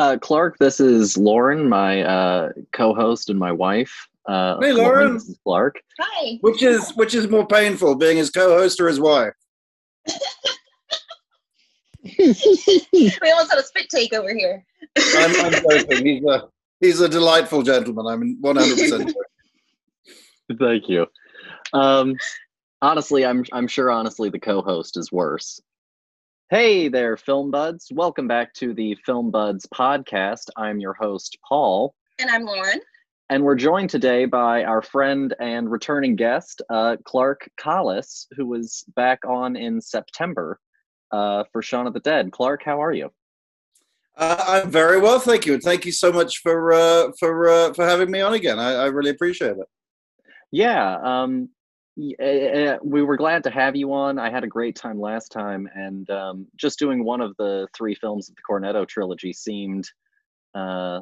Uh, Clark, this is Lauren, my uh, co-host and my wife. Uh, Hey, Lauren. This is Clark. Hi. Which is which is more painful, being his co-host or his wife? We almost had a spit take over here. I'm, I'm joking. He's a he's a delightful gentleman. I'm 100 percent Thank you. Um, honestly, I'm I'm sure. Honestly, the co-host is worse. Hey there, film buds. Welcome back to the Film Buds podcast. I'm your host, Paul, And I'm Lauren. and we're joined today by our friend and returning guest, uh, Clark Collis, who was back on in September uh, for Shaun of the Dead. Clark, how are you? Uh, I'm very well, thank you, and thank you so much for uh, for uh, for having me on again. I, I really appreciate it. Yeah, um, y- eh, eh, we were glad to have you on. I had a great time last time, and um, just doing one of the three films of the Cornetto trilogy seemed uh,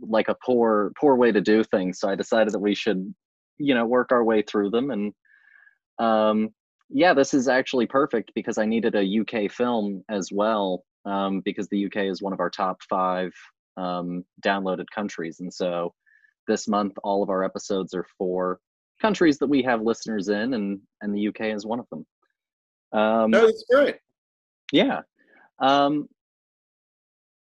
like a poor, poor way to do things. So I decided that we should, you know, work our way through them. And um, yeah, this is actually perfect because I needed a UK film as well, um, because the UK is one of our top five um, downloaded countries, and so this month all of our episodes are for countries that we have listeners in, and and the UK is one of them. Um, No, it's great. yeah. Um,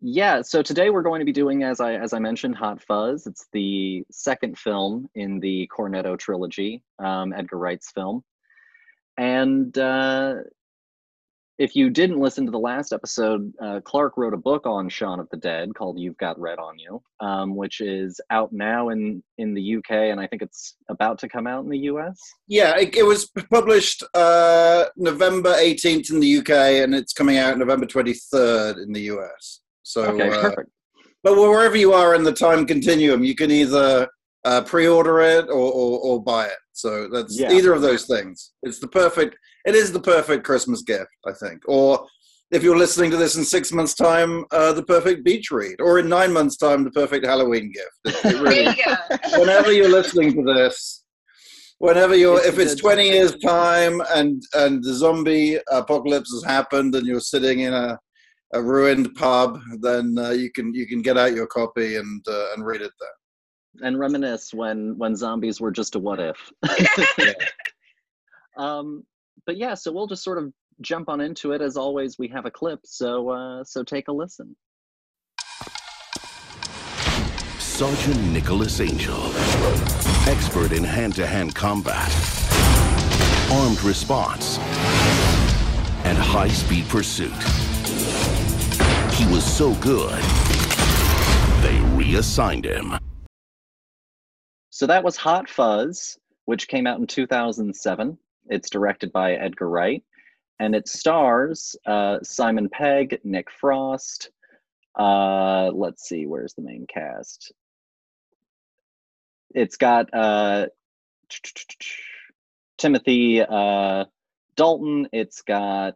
yeah, so today we're going to be doing, as I as I mentioned, Hot Fuzz. It's the second film in the Cornetto trilogy, um, Edgar Wright's film. And uh, if you didn't listen to the last episode, uh, Clark wrote a book on Shaun of the Dead called "You've Got Red on You," um, which is out now in in the UK, and I think it's about to come out in the US. Yeah, it, it was published uh, November 18th in the UK, and it's coming out November 23rd in the US. So, Okay, uh, perfect. but wherever you are in the time continuum, you can either uh, pre-order it or, or, or buy it. So that's Yeah. either of those things. It's the perfect. It is the perfect Christmas gift, I think. Or if you're listening to this in six months' time, uh, the perfect beach read. Or in nine months' time, the perfect Halloween gift. It, it There really, you go. whenever you're listening to this, whenever you're, It's if it's good. 20 years time and and the zombie apocalypse has happened and you're sitting in a, a ruined pub, then uh, you can you can get out your copy and uh, and read it there. and reminisce when when zombies were just a what if. um, but yeah, so we'll just sort of jump on into it. As always, we have a clip, so uh, so take a listen. Sergeant Nicholas Angel, expert in hand-to-hand combat, armed response, and high-speed pursuit. He was so good, they reassigned him. So that was Hot Fuzz, which came out in 2007. It's directed by Edgar Wright, and it stars uh, Simon Pegg, Nick Frost. Uh, let's see, where's the main cast? It's got uh, Timothy uh, Dalton. It's got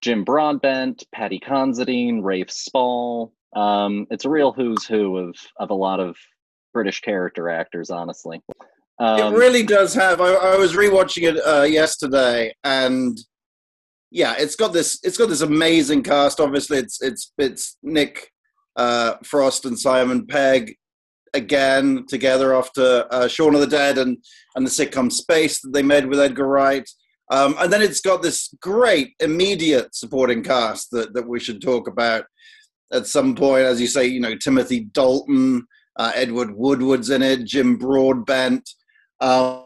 Jim Broadbent, Paddy Considine, Rafe Spall. Um, it's a real who's who of of a lot of British character actors, honestly. Um, it really does have. I, I was rewatching it uh, yesterday, and yeah, it's got this. It's got this amazing cast. Obviously, it's it's it's Nick uh, Frost and Simon Pegg again together after uh, Shaun of the Dead and and the sitcom Spaced that they made with Edgar Wright. Um, and then it's got this great immediate supporting cast that, that we should talk about at some point. As you say, you know, Timothy Dalton, uh, Edward Woodward's in it, Jim Broadbent. Uh,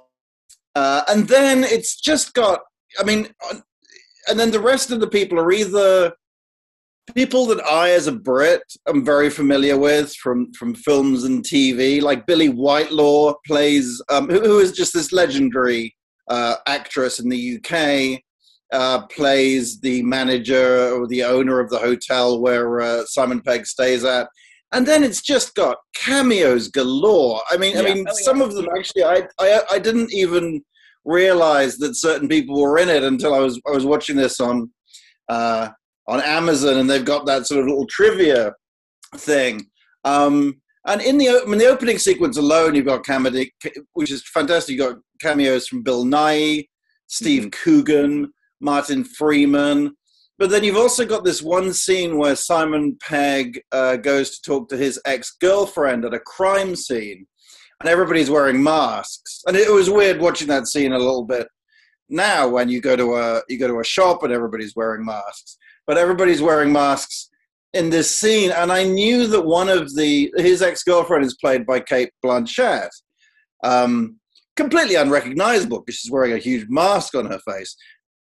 uh, and then it's just got, I mean, and then the rest of the people are either people that I, as a Brit, am very familiar with from, from films and TV, like Billie Whitelaw plays, um, who, who is just this legendary uh, actress in the UK, uh, plays the manager or the owner of the hotel where uh, Simon Pegg stays at. And then it's just got cameos galore. I mean, I mean, Oh, yeah. some of them actually, I, I, I didn't even realize that certain people were in it until I was, I was watching this on, uh, on Amazon, and they've got that sort of little trivia thing. Um, and in the, o- I mean, the opening sequence alone, you've got cameo, which is fantastic. You've got cameos from Bill Nighy, Steve Coogan, Martin Freeman, but then you've also got this one scene where Simon Pegg uh, goes to talk to his ex girlfriend at a crime scene, and everybody's wearing masks. And it was weird watching that scene a little bit now when you go to a you go to a shop and everybody's wearing masks, but everybody's wearing masks in this scene. And I knew that one of the his ex girlfriend is played by Cate Blanchett. Um, completely unrecognizable because she's wearing a huge mask on her face.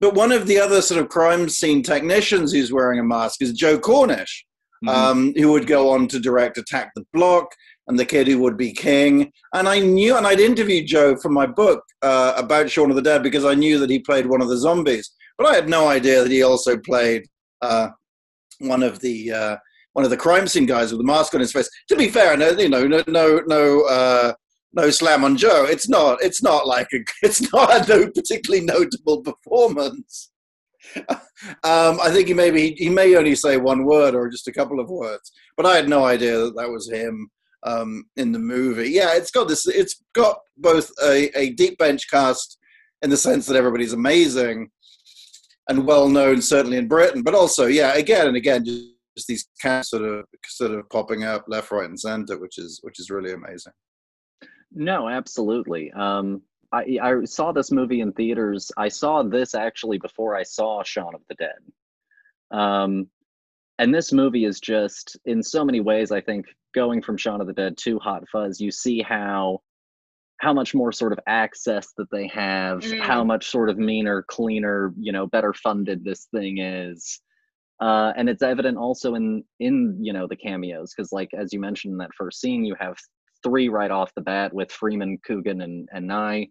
But one of the other sort of crime scene technicians who's wearing a mask is Joe Cornish, mm-hmm. um, who would go on to direct Attack the Block and The Kid Who Would Be King. And I knew, and I'd interviewed Joe for my book uh, about Shaun of the Dead because I knew that he played one of the zombies. But I had no idea that he also played uh, one of the uh, one of the crime scene guys with the mask on his face. To be fair, no, you know, no, no, no uh, no slam on Joe. It's not. It's not like a. It's not a no particularly notable performance. um, I think he maybe he may only say one word or just a couple of words, but I had no idea that that was him um, in the movie. Yeah, it's got this. It's got both a, a deep bench cast in the sense that everybody's amazing and well known, certainly in Britain, but also, yeah, again and again, just, just these cast sort of sort of popping up left, right, and center, which is which is really amazing. No, absolutely. Um, I, I saw this movie in theaters. I saw this actually before I saw Shaun of the Dead. Um, and this movie is just, in so many ways, I think, going from Shaun of the Dead to Hot Fuzz, you see how how much more sort of access that they have, mm. how much sort of meaner, cleaner, you know, better funded this thing is. Uh, and it's evident also in in you know the cameos because like as you mentioned in that first scene you have three right off the bat with Freeman, Coogan, and and Nighy,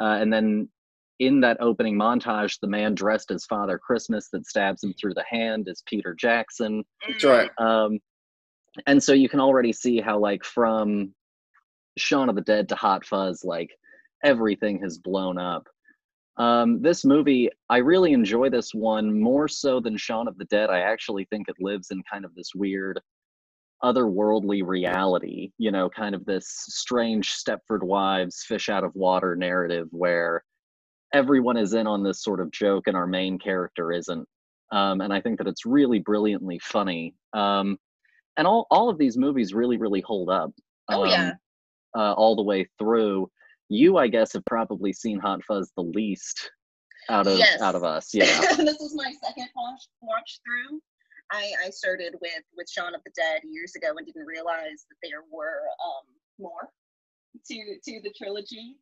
uh, and then in that opening montage, the man dressed as Father Christmas that stabs him through the hand is Peter Jackson. That's right. Um, and so you can already see how, like, from Shaun of the Dead to Hot Fuzz, like everything has blown up. Um, this movie, I really enjoy this one more so than Shaun of the Dead. I actually think it lives in kind of this weird otherworldly reality, you know, kind of this strange Stepford Wives fish out of water narrative where everyone is in on this sort of joke and our main character isn't. Um, and I think that it's really brilliantly funny. Um, and all, all of these movies really, really hold up. Um, oh, yeah. Uh, all the way through. You, I guess, have probably seen Hot Fuzz the least out of yes. out of us. Yeah. this is my second watch watch through. I, I started with with Shaun of the Dead years ago and didn't realize that there were um, more to to the trilogy.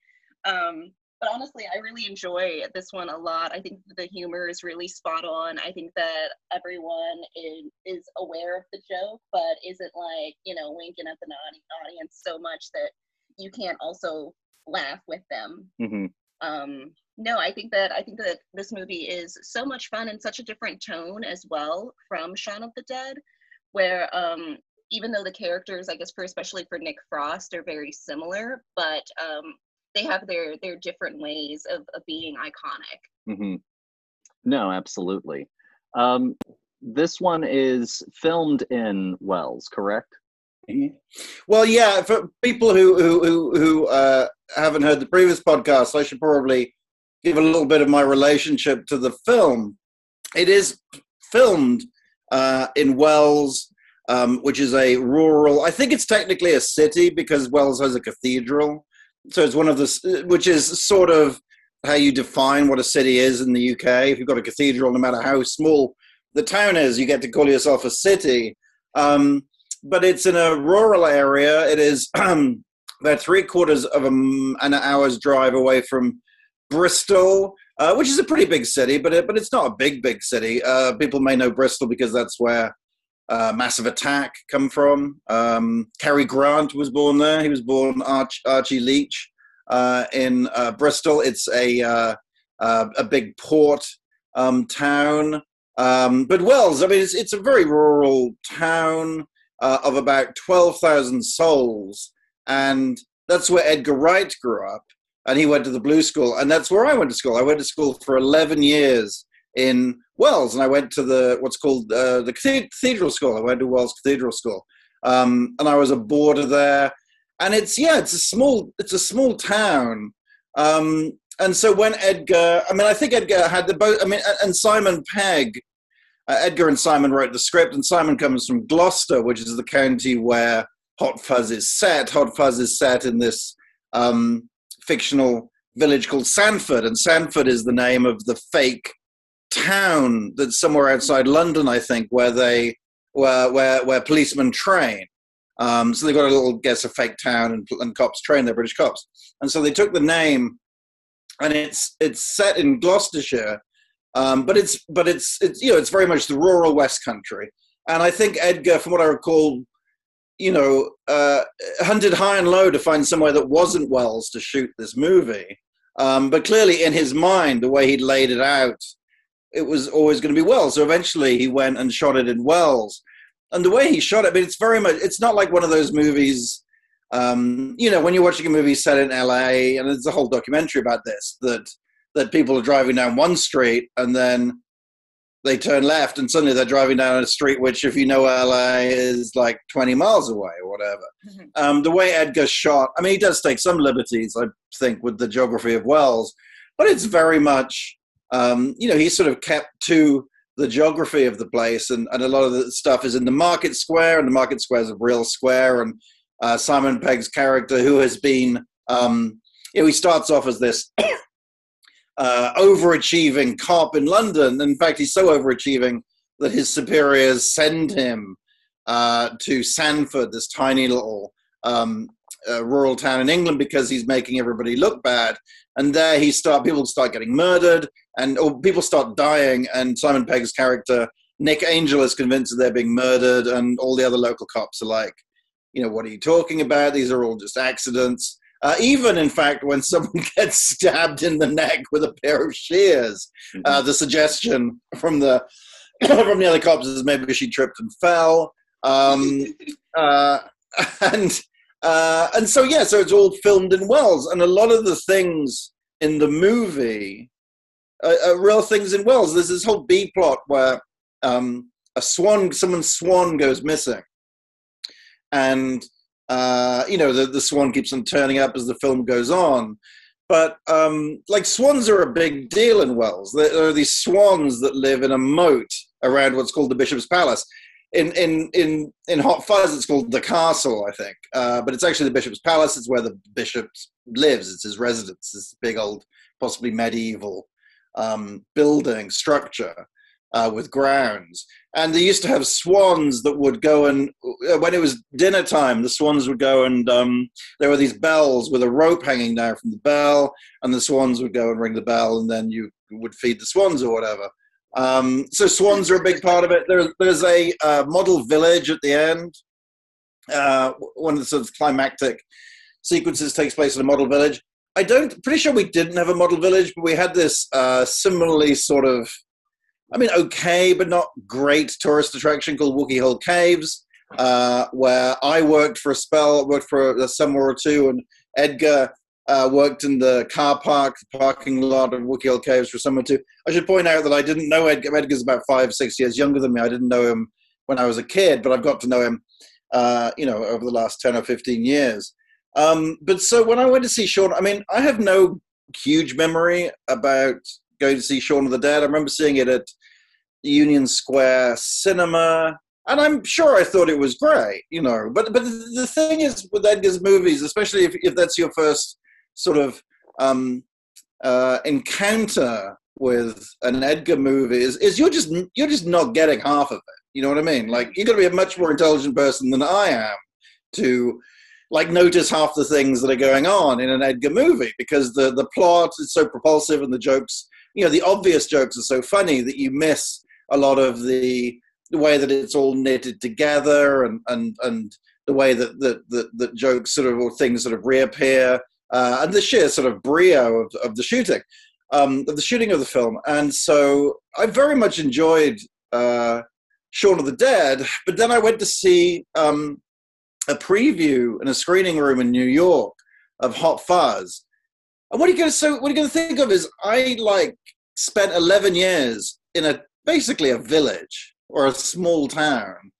Um, but honestly, I really enjoy this one a lot. I think the humor is really spot on. I think that everyone is, is aware of the joke, but isn't like, you know, winking at the audience so much that you can't also laugh with them. Mm-hmm. Um, no, I think that I think that this movie is so much fun and such a different tone as well from Shaun of the Dead, where um, even though the characters, I guess, for especially for Nick Frost, are very similar, but um, they have their their different ways of, of being iconic. Mm-hmm. No, absolutely. Um, this one is filmed in Wells, correct? Mm-hmm. Well, yeah. For people who who who, who uh, haven't heard the previous podcast, I should probably give a little bit of my relationship to the film. It is filmed uh, in Wells, um, which is a rural. I think it's technically a city because Wells has a cathedral, so it's one of the which is sort of how you define what a city is in the UK. If you've got a cathedral, no matter how small the town is, you get to call yourself a city. Um, but it's in a rural area. It is about three quarters of an hour's drive away from Bristol, uh, which is a pretty big city, but it, but it's not a big big city. Uh, people may know Bristol because that's where uh, Massive Attack come from. Um, Cary Grant was born there. He was born Arch, Archie Leach uh, in uh, Bristol. It's a uh, a big port um, town. Um, but Wells, I mean, it's, it's a very rural town of about twelve thousand souls, and that's where Edgar Wright grew up and he went to the Blue School, and that's where I went to school. I went to school for 11 years in Wells, and I went to the what's called uh, the Cathedral School. I went to Wells Cathedral School, um, and I was a boarder there. And it's yeah, it's a small it's a small town. Um, and so when Edgar, I mean, I think Edgar had the both. I mean, and Simon Pegg uh, Edgar and Simon wrote the script, and Simon comes from Gloucester, which is the county where Hot Fuzz is set. Hot Fuzz is set in this um, fictional village called Sandford, and Sandford is the name of the fake town that's somewhere outside London, I think, where they where where, where policemen train. Um, so they've got a little guess a fake town, and, and cops train their British cops, and so they took the name, and it's it's set in Gloucestershire, um, but it's but it's it's you know it's very much the rural West Country, and I think Edgar, from what I recall, you know, uh, hunted high and low to find somewhere that wasn't Wells to shoot this movie. Um, but clearly, in his mind, the way he'd laid it out, it was always going to be Wells. So eventually, he went and shot it in Wells. And the way he shot it, I mean, it's very much, it's not like one of those movies, um, you know, when you're watching a movie set in LA, and there's a whole documentary about this, that that people are driving down one street and then they turn left and suddenly they're driving down a street which if you know la is like 20 miles away or whatever mm-hmm. um, the way edgar shot i mean he does take some liberties i think with the geography of wells but it's very much um, you know he sort of kept to the geography of the place and, and a lot of the stuff is in the market square and the market square is a real square and uh, simon pegg's character who has been um, you know, he starts off as this uh, overachieving cop in London. In fact, he's so overachieving that his superiors send him uh, to Sandford, this tiny little um, uh, rural town in England, because he's making everybody look bad. And there he start people start getting murdered, and or people start dying. And Simon Pegg's character Nick Angel is convinced that they're being murdered, and all the other local cops are like, you know, what are you talking about? These are all just accidents. Uh, even, in fact, when someone gets stabbed in the neck with a pair of shears, uh, mm-hmm. the suggestion from the from the other cops is maybe she tripped and fell. Um, uh, and uh, and so yeah, so it's all filmed in Wells, and a lot of the things in the movie are, are real things in Wells. There's this whole B plot where um, a swan, someone's swan goes missing, and uh, you know, the, the swan keeps on turning up as the film goes on. But um, like swans are a big deal in Wells. There are these swans that live in a moat around what's called the Bishop's Palace. In in in in Hot Fuzz, it's called the Castle, I think, uh, but it's actually the Bishop's Palace. It's where the bishop lives. It's his residence. This big old, possibly medieval um, building structure uh, with grounds. And they used to have swans that would go and, uh, when it was dinner time, the swans would go and um, there were these bells with a rope hanging down from the bell, and the swans would go and ring the bell, and then you would feed the swans or whatever. Um, so swans are a big part of it. There, there's a uh, model village at the end. Uh, one of the sort of climactic sequences takes place in a model village. I don't, pretty sure we didn't have a model village, but we had this uh, similarly sort of I mean, okay, but not great tourist attraction called Wookey Hole Caves, uh, where I worked for a spell, worked for a summer or two, and Edgar uh, worked in the car park, the parking lot of Wookey Hole Caves for a summer or two. I should point out that I didn't know Edgar. Edgar's about five, six years younger than me. I didn't know him when I was a kid, but I've got to know him, uh, you know, over the last 10 or 15 years. Um, but so when I went to see Shaun, I mean, I have no huge memory about going to see Shaun of the Dead. I remember seeing it at Union Square Cinema, and I'm sure I thought it was great, you know. But but the thing is with Edgar's movies, especially if, if that's your first sort of um, uh, encounter with an Edgar movie, is, is you're just you're just not getting half of it. You know what I mean? Like you're going to be a much more intelligent person than I am to like notice half the things that are going on in an Edgar movie because the the plot is so propulsive and the jokes you know the obvious jokes are so funny that you miss a lot of the the way that it's all knitted together and and and the way that that that, that jokes sort of or things sort of reappear uh, and the sheer sort of brio of, of the shooting um, of the shooting of the film. And so I very much enjoyed uh, Shaun of the Dead but then I went to see um, a preview in a screening room in New York of Hot Fuzz. And what are you going to so what are you going to think of is I like spent 11 years in a basically a village or a small town.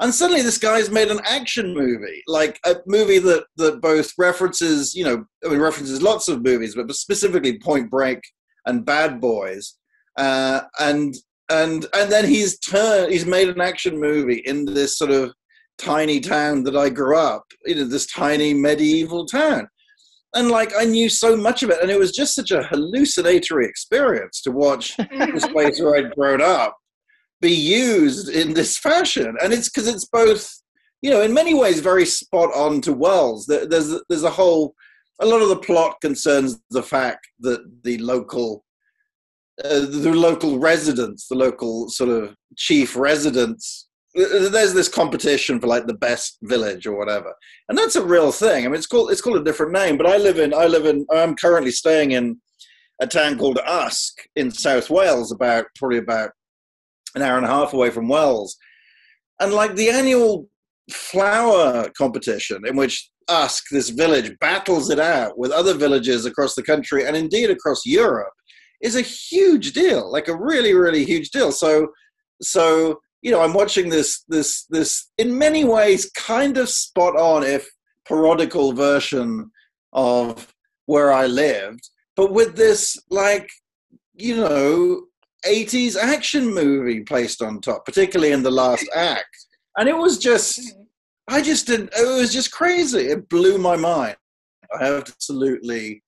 And suddenly this guy's made an action movie, like a movie that, that both references, you know, I mean, references lots of movies, but specifically Point Break and Bad Boys. Uh, and and and then he's turned he's made an action movie in this sort of tiny town that I grew up, you know, this tiny medieval town. And like I knew so much of it, and it was just such a hallucinatory experience to watch this place where I'd grown up be used in this fashion. And it's because it's both, you know, in many ways very spot on to Wells. There's there's a whole a lot of the plot concerns the fact that the local uh, the local residents, the local sort of chief residents, there's this competition for like the best village or whatever, and that's a real thing. I mean, it's called it's called a different name, but I live in I live in I'm currently staying in a town called Usk in South Wales, about probably about an hour and a half away from Wells, and like the annual flower competition in which Usk, this village, battles it out with other villages across the country and indeed across Europe is a huge deal, like a really, really huge deal. So, so you know, I'm watching this, this, this in many ways kind of spot on, if parodical version of where I lived, but with this like, you know, 80s action movie placed on top, particularly in the last act. And it was just, I just didn't, it was just crazy. It blew my mind. I absolutely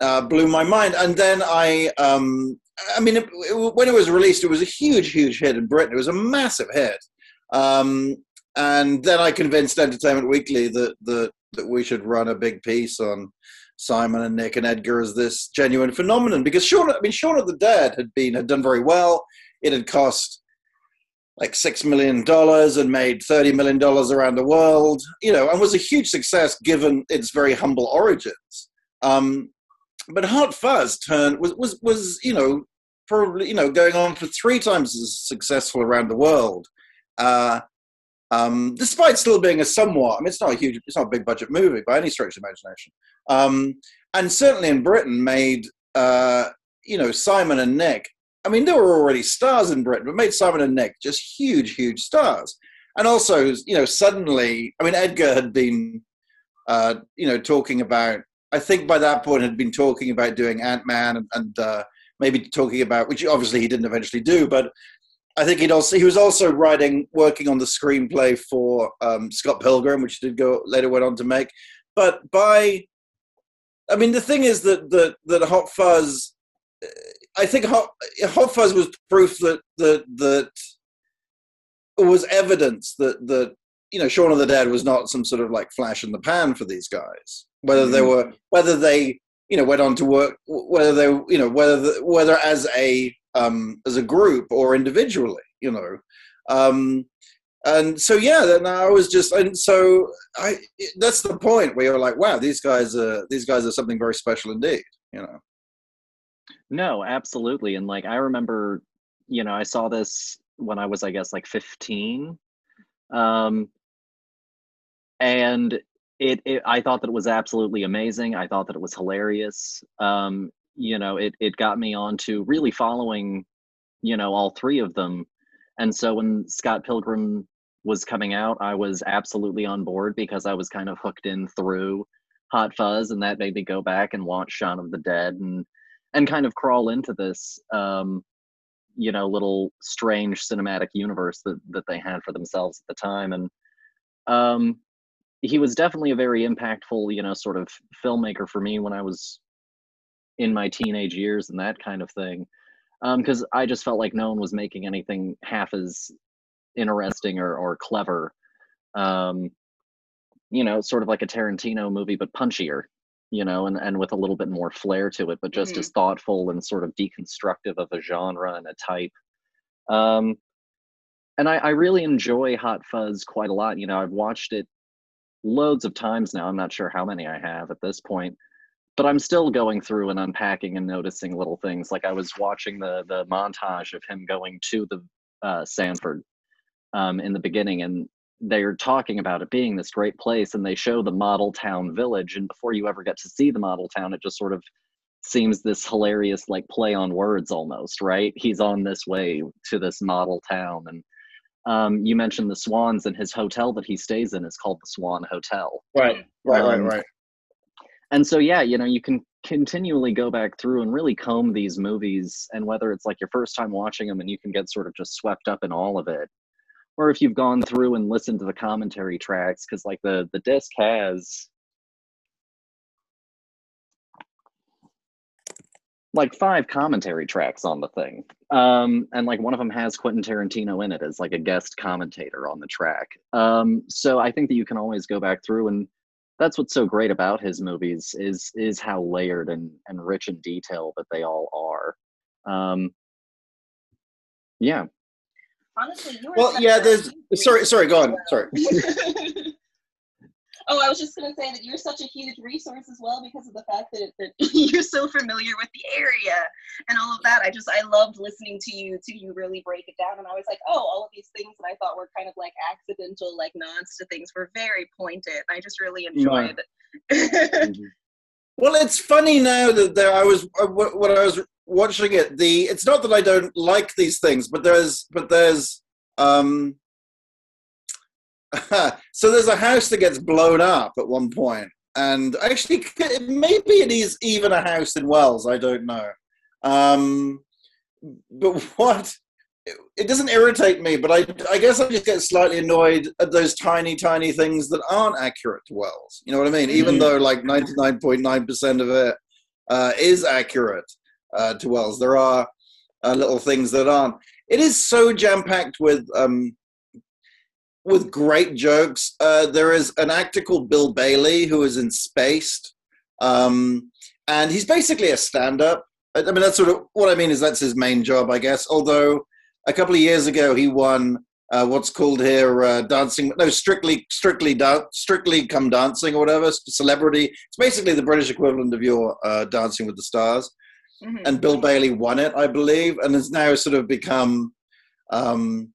uh, blew my mind. And then I, um, I mean, it, it, when it was released, it was a huge, huge hit in Britain. It was a massive hit. Um, and then I convinced Entertainment Weekly that, that that we should run a big piece on Simon and Nick and Edgar as this genuine phenomenon because Shaun, I mean, Shaun of the Dead had been had done very well. It had cost like six million dollars and made thirty million dollars around the world, you know, and was a huge success given its very humble origins. Um, but Hot Fuzz turned was was was you know probably you know going on for three times as successful around the world, uh, um, despite still being a somewhat. I mean, it's not a huge, it's not a big budget movie by any stretch of imagination, um, and certainly in Britain made uh, you know Simon and Nick. I mean, there were already stars in Britain, but made Simon and Nick just huge, huge stars. And also, you know, suddenly, I mean, Edgar had been, uh, you know, talking about I think by that point had been talking about doing Ant Man and, and uh, maybe talking about which obviously he didn't eventually do, but I think he'd also he was also writing working on the screenplay for um, Scott Pilgrim, which did go later went on to make. But by I mean the thing is that that that Hot Fuzz I think Hot, Hot Fuzz was proof that that that was evidence that that you know Shaun of the Dead was not some sort of like flash in the pan for these guys whether they mm-hmm. were whether they you know went on to work whether they you know whether the, whether as a um, as a group or individually you know um, and so yeah then i was just and so i that's the point where you're like wow these guys are these guys are something very special indeed you know no absolutely and like i remember you know i saw this when i was i guess like 15 um and it, it, I thought that it was absolutely amazing. I thought that it was hilarious. Um, you know, it it got me on to really following, you know, all three of them. And so when Scott Pilgrim was coming out, I was absolutely on board because I was kind of hooked in through Hot Fuzz, and that made me go back and watch Shaun of the Dead and and kind of crawl into this, um, you know, little strange cinematic universe that that they had for themselves at the time. And um, he was definitely a very impactful, you know, sort of filmmaker for me when I was in my teenage years and that kind of thing. Because um, I just felt like no one was making anything half as interesting or, or clever. Um, you know, sort of like a Tarantino movie, but punchier, you know, and, and with a little bit more flair to it, but just mm-hmm. as thoughtful and sort of deconstructive of a genre and a type. Um, and I, I really enjoy Hot Fuzz quite a lot. You know, I've watched it loads of times now. I'm not sure how many I have at this point, but I'm still going through and unpacking and noticing little things. Like I was watching the the montage of him going to the uh, Sandford um, in the beginning, and they're talking about it being this great place, and they show the model town village. And before you ever get to see the model town, it just sort of seems this hilarious like play on words almost right he's on this way to this model town and um, you mentioned the Swans, and his hotel that he stays in is called the Swan Hotel. Right, right, um, right, right. And so, yeah, you know, you can continually go back through and really comb these movies and whether it's like your first time watching them and you can get sort of just swept up in all of it or if you've gone through and listened to the commentary tracks because like the the disc has like five commentary tracks on the thing um and like one of them has quentin tarantino in it as like a guest commentator on the track um so i think that you can always go back through and that's what's so great about his movies is is how layered and and rich in detail that they all are um yeah Honestly, you were Well, yeah. There's sorry, sorry. Go on. Sorry. oh, I was just gonna say that you're such a huge resource as well because of the fact that, that you're so familiar with the area and all of that. I just I loved listening to you to you really break it down, and I was like, oh, all of these things that I thought were kind of like accidental, like nods to things, were very pointed. I just really enjoyed. It. well, it's funny now that there. I was uh, when I was watching it. The it's not that I don't like these things, but there's but there's um. so there's a house that gets blown up at one point, and actually maybe it is even a house in Wells. I don't know. Um, but what it doesn't irritate me, but I, I guess I just get slightly annoyed at those tiny, tiny things that aren't accurate to Wells. You know what I mean? Even Mhm. though like 99.9% of it uh, is accurate uh, to Wells, there are uh, little things that aren't. It is so jam packed with um, with great jokes. Uh, there is an actor called Bill Bailey who is in Spaced, um, and he's basically a stand up. I mean, that's sort of what I mean is that's his main job, I guess. Although a couple of years ago he won uh, what's called here uh, dancing no strictly strictly da- strictly come dancing or whatever celebrity it's basically the british equivalent of your uh, dancing with the stars Mhm. and bill bailey won it i believe and has now sort of become um,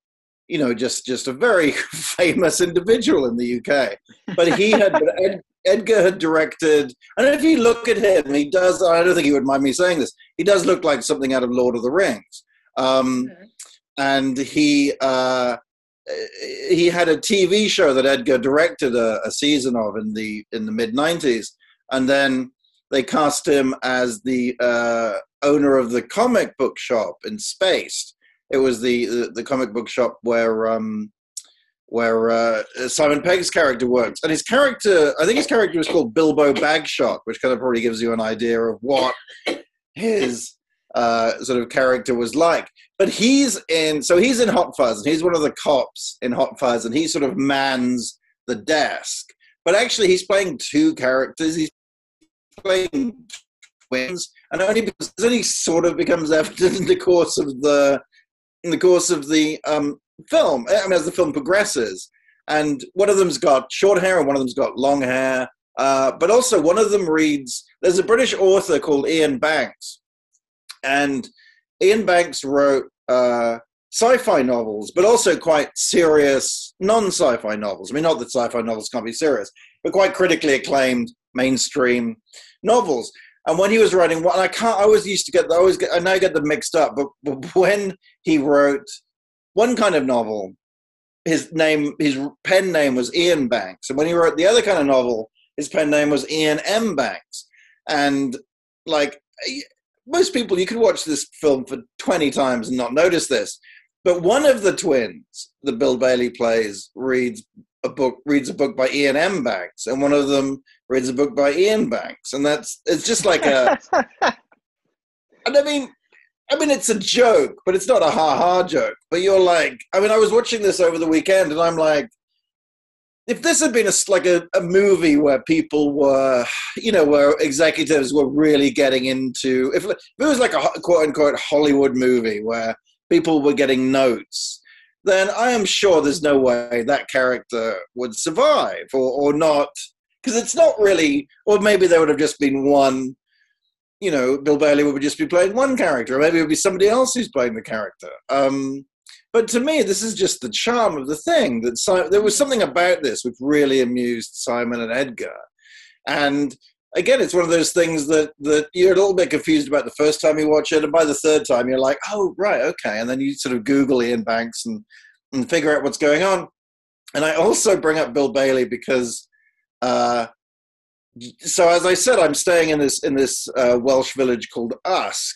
you know just just a very famous individual in the uk but he had Ed, edgar had directed and if you look at him he does i don't think he would mind me saying this he does look like something out of lord of the rings. Um, and he uh, he had a TV show that Edgar directed a, a season of in the in the mid '90s, and then they cast him as the uh, owner of the comic book shop in Spaced. It was the the, the comic book shop where um, where uh, Simon Pegg's character works, and his character I think his character was called Bilbo Bagshot, which kind of probably gives you an idea of what his uh, sort of character was like. But he's in so he's in hot fuzz and he's one of the cops in hot fuzz and he sort of mans the desk. But actually he's playing two characters. He's playing twins and only because only sort of becomes evident in the course of the in the course of the um, film i mean as the film progresses and one of them's got short hair and one of them's got long hair uh, but also one of them reads there's a british author called iain banks and Iain Banks wrote uh, sci-fi novels, but also quite serious non-sci-fi novels. I mean, not that sci-fi novels can't be serious, but quite critically acclaimed mainstream novels. And when he was writing one, I can't. I always used to get. I always get. I now get them mixed up. But, but when he wrote one kind of novel, his name, his pen name was Iain Banks, and when he wrote the other kind of novel, his pen name was Iain M. Banks. And like most people, you could watch this film for 20 times and not notice this. But one of the twins that Bill Bailey plays reads a book reads a book by Iain M. Banks, and one of them reads a book by Iain Banks, and that's it's just like a. and I mean, I mean, it's a joke, but it's not a ha ha joke. But you're like, I mean, I was watching this over the weekend, and I'm like, if this had been a like a, a movie where people were, you know, where executives were really getting into, if, if it was like a quote unquote Hollywood movie where people were getting notes, then I am sure there's no way that character would survive or, or not, because it's not really, or maybe there would have just been one, you know, Bill Bailey would just be playing one character, or maybe it would be somebody else who's playing the character. Um, but to me, this is just the charm of the thing. That si- there was something about this which really amused Simon and Edgar, and again, it's one of those things that that you're a little bit confused about the first time you watch it, and by the third time, you're like, oh right, okay, and then you sort of Google Iain Banks and and figure out what's going on. And I also bring up Bill Bailey because uh, so as I said, I'm staying in this in this uh, Welsh village called Usk,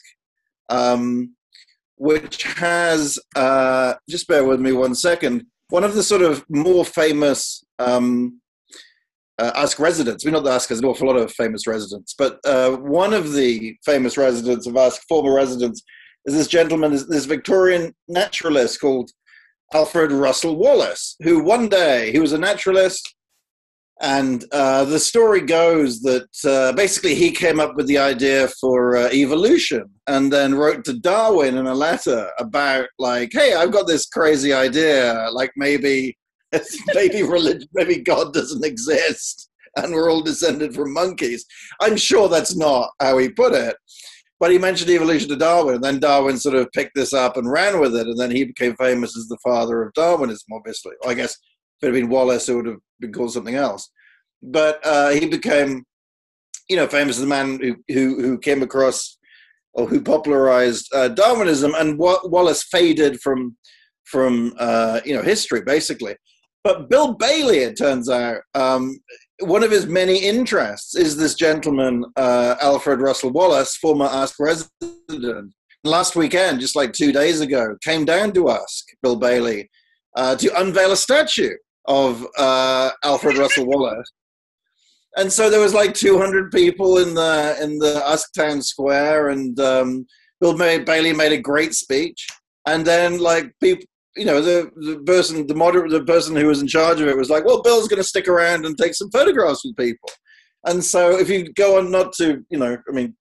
um, which has uh, just bear with me one second. One of the sort of more famous um, uh, Usk residents. We know that Usk has an awful lot of famous residents, but uh, one of the famous residents of Usk, former residents, is this gentleman, this Victorian naturalist called Alfred Russel Wallace, who one day he was a naturalist and uh, the story goes that uh, basically he came up with the idea for uh, evolution and then wrote to Darwin in a letter about, like, hey, I've got this crazy idea. Like, maybe, maybe religion, maybe God doesn't exist and we're all descended from monkeys. I'm sure that's not how he put it. But he mentioned evolution to Darwin, and then Darwin sort of picked this up and ran with it, and then he became famous as the father of Darwinism, obviously. I guess if it had been Wallace, it would have been called something else. But uh, he became, you know, famous as the man who, who, who came across or who popularized uh, Darwinism, and Wallace faded from from uh, you know history basically. But Bill Bailey, it turns out, um, one of his many interests is this gentleman, uh, Alfred Russel Wallace, former Usk resident. Last weekend, just like two days ago, came down to Usk Bill Bailey, uh, to unveil a statue of uh, Alfred Russel Wallace. And so there was like 200 people in the in the Usk Town Square, and um, Bill May- Bailey made a great speech. And then like people, you know, the, the person, the moder- the person who was in charge of it was like, well, Bill's going to stick around and take some photographs with people. And so if you go on, not to, you know, I mean,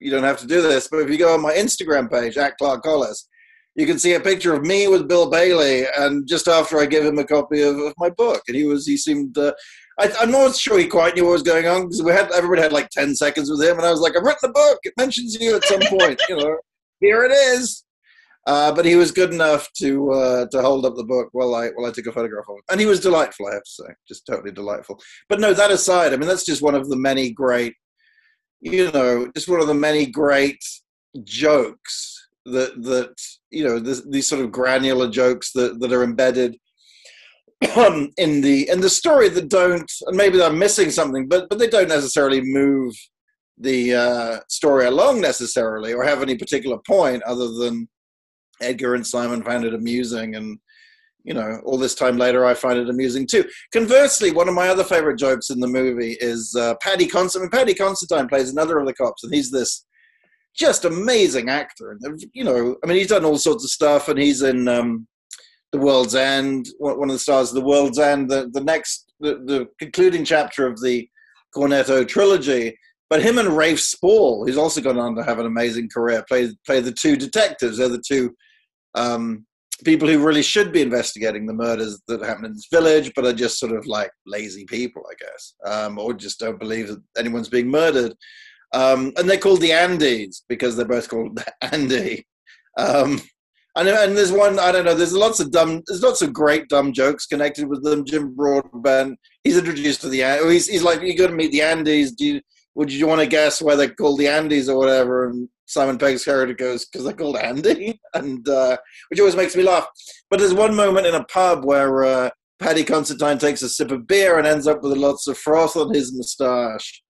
you don't have to do this, but if you go on my Instagram page at Clark Collis, you can see a picture of me with Bill Bailey, and just after I gave him a copy of, of my book, and he was he seemed. Uh, I, am not sure he quite knew what was going on because we had everybody had like ten seconds with him, and I was like, I've written a book. It mentions you at some point. you know, here it is. Uh, but he was good enough to uh, to hold up the book while I while I took a photograph of him, and he was delightful. I have to say, just totally delightful. But no, that aside, I mean, that's just one of the many great, you know, just one of the many great jokes that that you know this, these sort of granular jokes that that are embedded in the in the story that don't and maybe I'm missing something, but but they don't necessarily move the uh, story along necessarily or have any particular point other than Edgar and Simon found it amusing and you know all this time later I find it amusing too. Conversely, one of my other favorite jokes in the movie is uh, Paddy Considine. Paddy Considine plays another of the cops, and he's this just amazing actor. And you know, I mean, he's done all sorts of stuff, and he's in um, The World's End, one of the stars of The World's End. The the next, the, the concluding chapter of the Cornetto trilogy. But him and Rafe Spall, who's also gone on to have an amazing career, play play the two detectives. They're the two um, people who really should be investigating the murders that happened in this village, but are just sort of like lazy people, I guess, um, or just don't believe that anyone's being murdered. Um, and they're called the Andes because they're both called Andy. Um, and, and there's one I don't know. There's lots of dumb. There's lots of great dumb jokes connected with them. Jim Broadbent. He's introduced to the. He's he's like you're going to meet the Andes. Do you, would you want to guess why they're called the Andes or whatever? And Simon Pegg's character goes because they're called Andy, and uh, which always makes me laugh. But there's one moment in a pub where uh, Paddy Considine takes a sip of beer and ends up with lots of froth on his moustache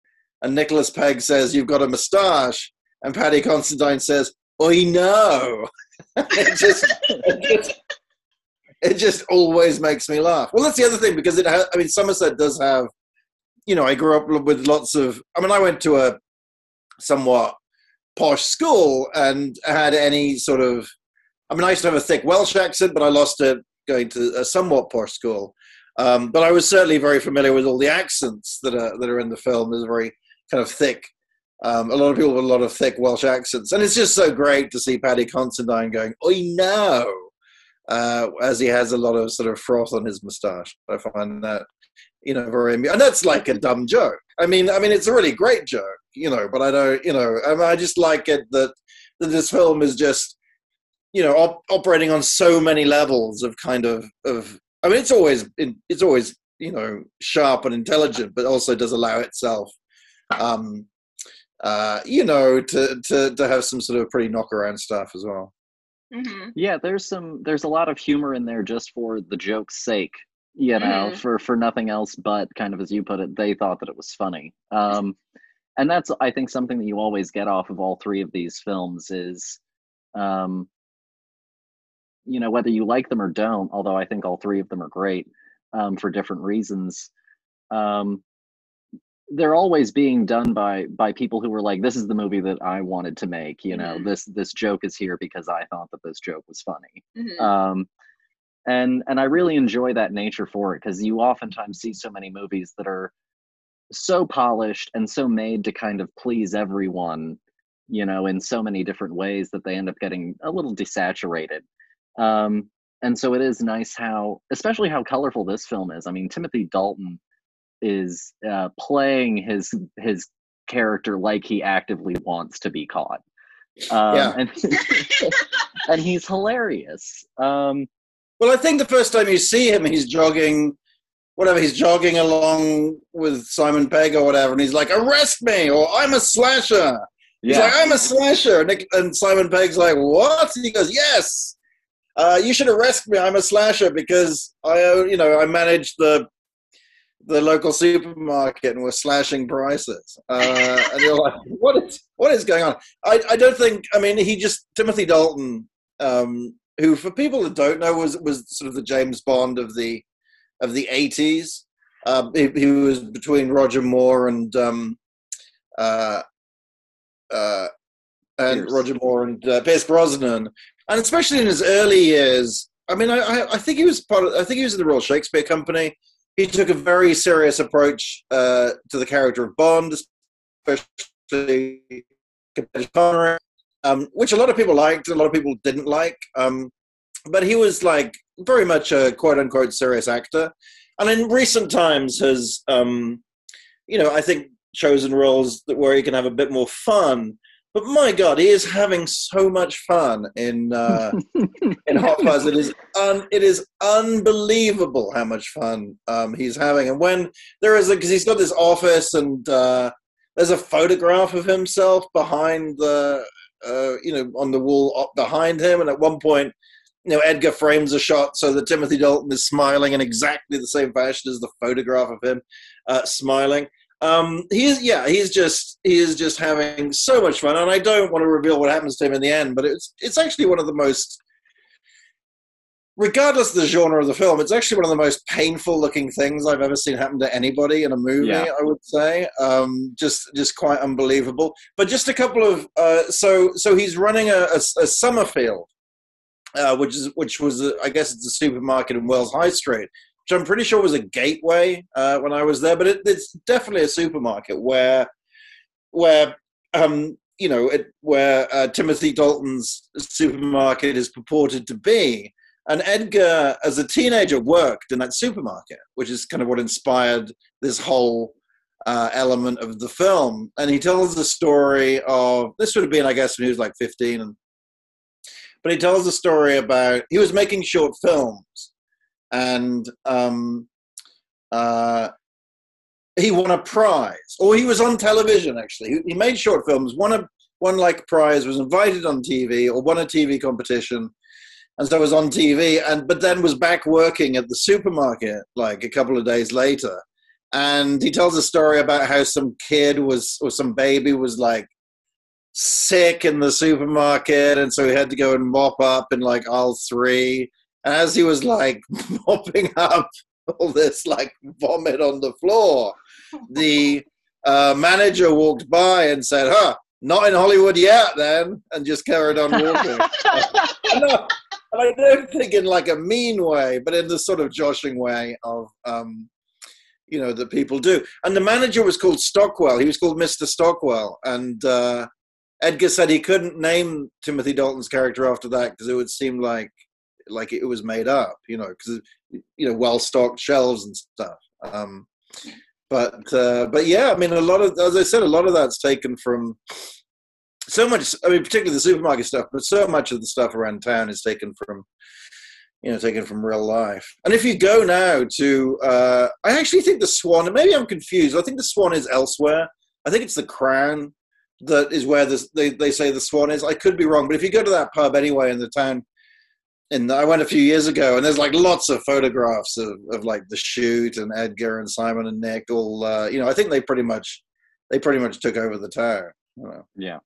and Nicholas Pegg says, You've got a moustache. And Paddy Considine says, I know. it, just, it, just, it just always makes me laugh. Well, that's the other thing because it has, I mean, Somerset does have, you know, I grew up with lots of, I mean, I went to a somewhat posh school and had any sort of, I mean, I used to have a thick Welsh accent, but I lost it going to a somewhat posh school. Um, but I was certainly very familiar with all the accents that are that are in the film. There's a very kind of thick. Um, a lot of people with a lot of thick Welsh accents, and it's just so great to see Paddy Considine going, "I know," uh, as he has a lot of sort of froth on his moustache. I find that you know very, and that's like a dumb joke. I mean, I mean, it's a really great joke, you know, but I don't, you know, I, mean, I just like it that that this film is just you know op- operating on so many levels of kind of of I mean, it's always it's always you know sharp and intelligent, but also does allow itself um, uh, you know, to, to, to have some sort of pretty knock around stuff as well. Mm-hmm. Yeah, there's some there's a lot of humor in there just for the joke's sake. you know, Mhm. for for nothing else but kind of as you put it, they thought that it was funny. Um, and that's I think something that you always get off of all three of these films is, um, you know, whether you like them or don't. Although I think all three of them are great um, for different reasons. Um, they're always being done by by people who were like, "This is the movie that I wanted to make." You know, Mhm. this this joke is here because I thought that this joke was funny Mhm. um, and and I really enjoy that nature for it because you oftentimes see so many movies that are so polished and so made to kind of please everyone, you know, in so many different ways that they end up getting a little desaturated. Um, and so it is nice how, especially how colorful this film is. I mean, Timothy Dalton is uh, playing his his character like he actively wants to be caught. Um, Yeah. and, and he's hilarious. Um, Well, I think the first time you see him, he's jogging, whatever, he's jogging along with Simon Pegg or whatever, and he's like, arrest me, or I'm a slasher. He's yeah, like, I'm a slasher. And, Nick, and Simon Pegg's like, what? And he goes, yes. Uh, you should arrest me. I'm a slasher because I, you know, I manage the the local supermarket and we're slashing prices. Uh, and you're like, what is what is going on? I, I don't think. I mean, he just Timothy Dalton, um, who for people that don't know was was sort of the James Bond of the of the 80s. Uh, he, he was between Roger Moore and um, uh, uh, and Pierce. Roger Moore and uh, Pierce Brosnan, and especially in his early years. I mean, I, I, I think he was part of. I think he was in the Royal Shakespeare Company. He took a very serious approach uh, to the character of Bond, especially compared to Connery, um, which a lot of people liked, a lot of people didn't like. Um, but he was like very much a quote unquote serious actor, and in recent times has, um, you know, I think chosen roles that where he can have a bit more fun. But my God, he is having so much fun in uh, in Hot Fuzz. It is un, it is unbelievable how much fun um, he's having. And when there is a because he's got this office and uh, there's a photograph of himself behind the uh, you know on the wall up behind him, and at one point. You know, Edgar frames a shot so that Timothy Dalton is smiling in exactly the same fashion as the photograph of him uh, smiling. Um, he's yeah, he's just he is just having so much fun, and I don't want to reveal what happens to him in the end, but it's it's actually one of the most regardless of the genre of the film, it's actually one of the most painful looking things I've ever seen happen to anybody in a movie. Yeah. I would say, um, just just quite unbelievable. But just a couple of uh, so so he's running a, a, a Somerfield, uh, which is which was a, I guess it's a supermarket in Wells High Street, which I'm pretty sure was a gateway uh, when I was there. But it, it's definitely a supermarket where where um, you know it, where uh, Timothy Dalton's supermarket is purported to be. And Edgar, as a teenager, worked in that supermarket, which is kind of what inspired this whole uh, element of the film. And he tells the story of this would have been, I guess, when he was like 15. And, but he tells the story about he was making short films and um, uh, he won a prize, or he was on television actually. He, made short films, won a won like prize, was invited on TV, or won a TV competition and so was on TV, and but then was back working at the supermarket like a couple of days later. And he tells a story about how some kid was or some baby was like sick in the supermarket, and so he had to go and mop up in like aisle three. And as he was like mopping up all this like vomit on the floor, the uh, manager walked by and said, "Huh, not in Hollywood yet, then," and just carried on walking. no, and I don't think in like a mean way, but in the sort of joshing way of, um, you know, that people do. And the manager was called Stockwell. He was called Mr. Stockwell. And uh, Edgar said he couldn't name Timothy Dalton's character after that because it would seem like like it was made up, you know, because you know, well stocked shelves and stuff. Um, but uh, but yeah, I mean, a lot of as I said, a lot of that's taken from so much i mean particularly the supermarket stuff but so much of the stuff around town is taken from you know taken from real life and if you go now to uh i actually think the swan maybe i'm confused i think the swan is elsewhere i think it's the crown that is where this, they, they say the swan is i could be wrong but if you go to that pub anyway in the town and I went a few years ago, and there's like lots of photographs of, of like the shoot and Edgar and Simon and Nick. All uh, you know, I think they pretty much they pretty much took over the town. You know. Yeah.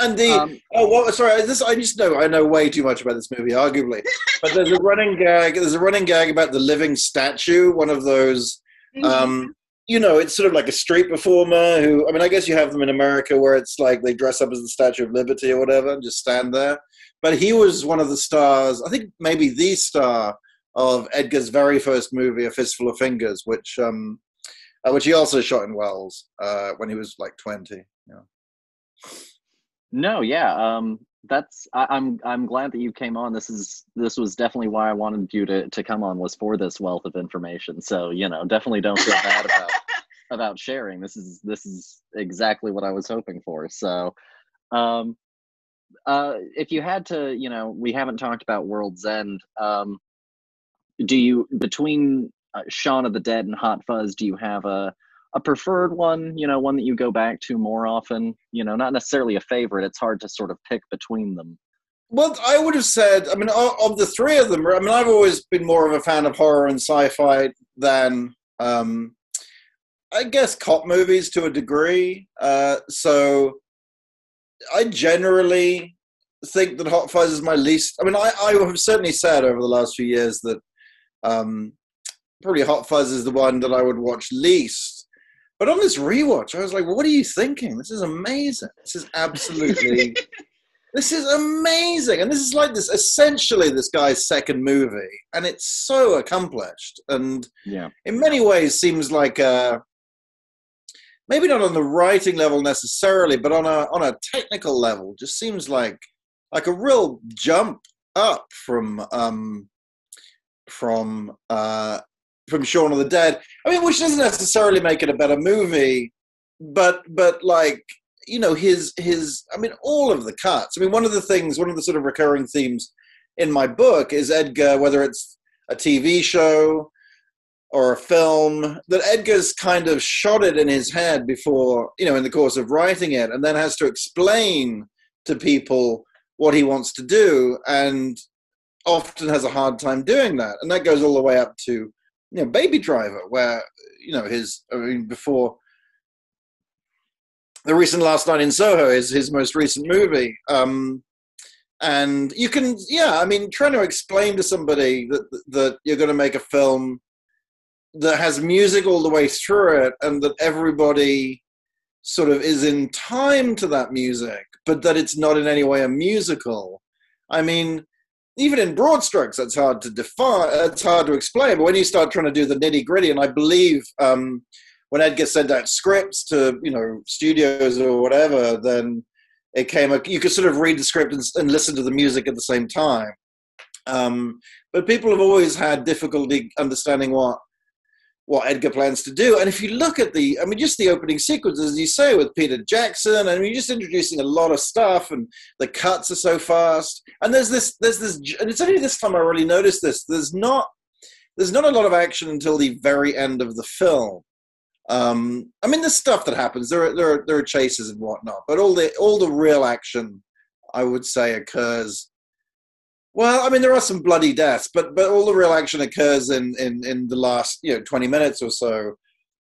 And the Um, oh, well, sorry, this I just know I know way too much about this movie, arguably. But there's a running gag. There's a running gag about the living statue, one of those um, you know, it's sort of like a street performer who, I mean, I guess you have them in America where it's like they dress up as the Statue of Liberty or whatever and just stand there. But he was one of the stars, I think maybe the star of Edgar's very first movie, A Fistful of Fingers, which um, uh, which he also shot in Wells uh, when he was like 20. Yeah. No, yeah. Um, that's I, I'm I'm glad that you came on. This is this was definitely why I wanted you to to come on was for this wealth of information. So you know, definitely don't feel bad about about sharing. This is this is exactly what I was hoping for. So, um, uh, if you had to, you know, we haven't talked about World's End. Um, do you between uh, Shaun of the Dead and Hot Fuzz? Do you have a a preferred one? You know, one that you go back to more often. You know, not necessarily a favorite. It's hard to sort of pick between them. Well, I would have said, I mean, of, the three of them, I mean, I've always been more of a fan of horror and sci fi than, um, I guess, cop movies to a degree. Uh, so I generally think that Hot Fuzz is my least. I mean, I, I have certainly said over the last few years that um, probably Hot Fuzz is the one that I would watch least. But on this rewatch, I was like, what are you thinking? This is amazing. This is absolutely. this is amazing. And this is like this essentially this guy's second movie. And it's so accomplished. And Yeah. in many ways seems like a maybe not on the writing level necessarily, but on a on a technical level, just seems like like a real jump up from um from uh from Shaun of the Dead. I mean, which doesn't necessarily make it a better movie, but but like you know his his I mean all of the cuts. I mean, one of the things, one of the sort of recurring themes in my book is Edgar, whether it's a TV show or a film, that Edgar's kind of shot it in his head before, you know, in the course of writing it, and then has to explain to people what he wants to do, and often has a hard time doing that. And that goes all the way up to, you know, Baby Driver, where, you know, his, I mean, before the recent Last Night in Soho is his most recent movie. Um, and you can, yeah, I mean, trying to explain to somebody that that you're going to make a film that has music all the way through it, and that everybody sort of is in time to that music, but that it's not in any way a musical. I mean, even in broad strokes, that's hard to define. It's hard to explain. But when you start trying to do the nitty gritty, and I believe um, when Edgar sent out scripts to you know studios or whatever, then it came. You could sort of read the script and, and listen to the music at the same time. Um, but people have always had difficulty understanding what what Edgar plans to do. And if you look at the, I mean, just the opening sequences, as you say, with Peter Jackson, I mean, you're just introducing a lot of stuff, and the cuts are so fast. And there's this, there's this, and it's only this time I really noticed this. There's not, there's not a lot of action until the very end of the film. Um, I mean, there's stuff that happens. There are, there are, there are chases and whatnot, but all the, all the real action, I would say, occurs well, I mean, there are some bloody deaths, but but all the real action occurs in in in the last you know twenty minutes or so.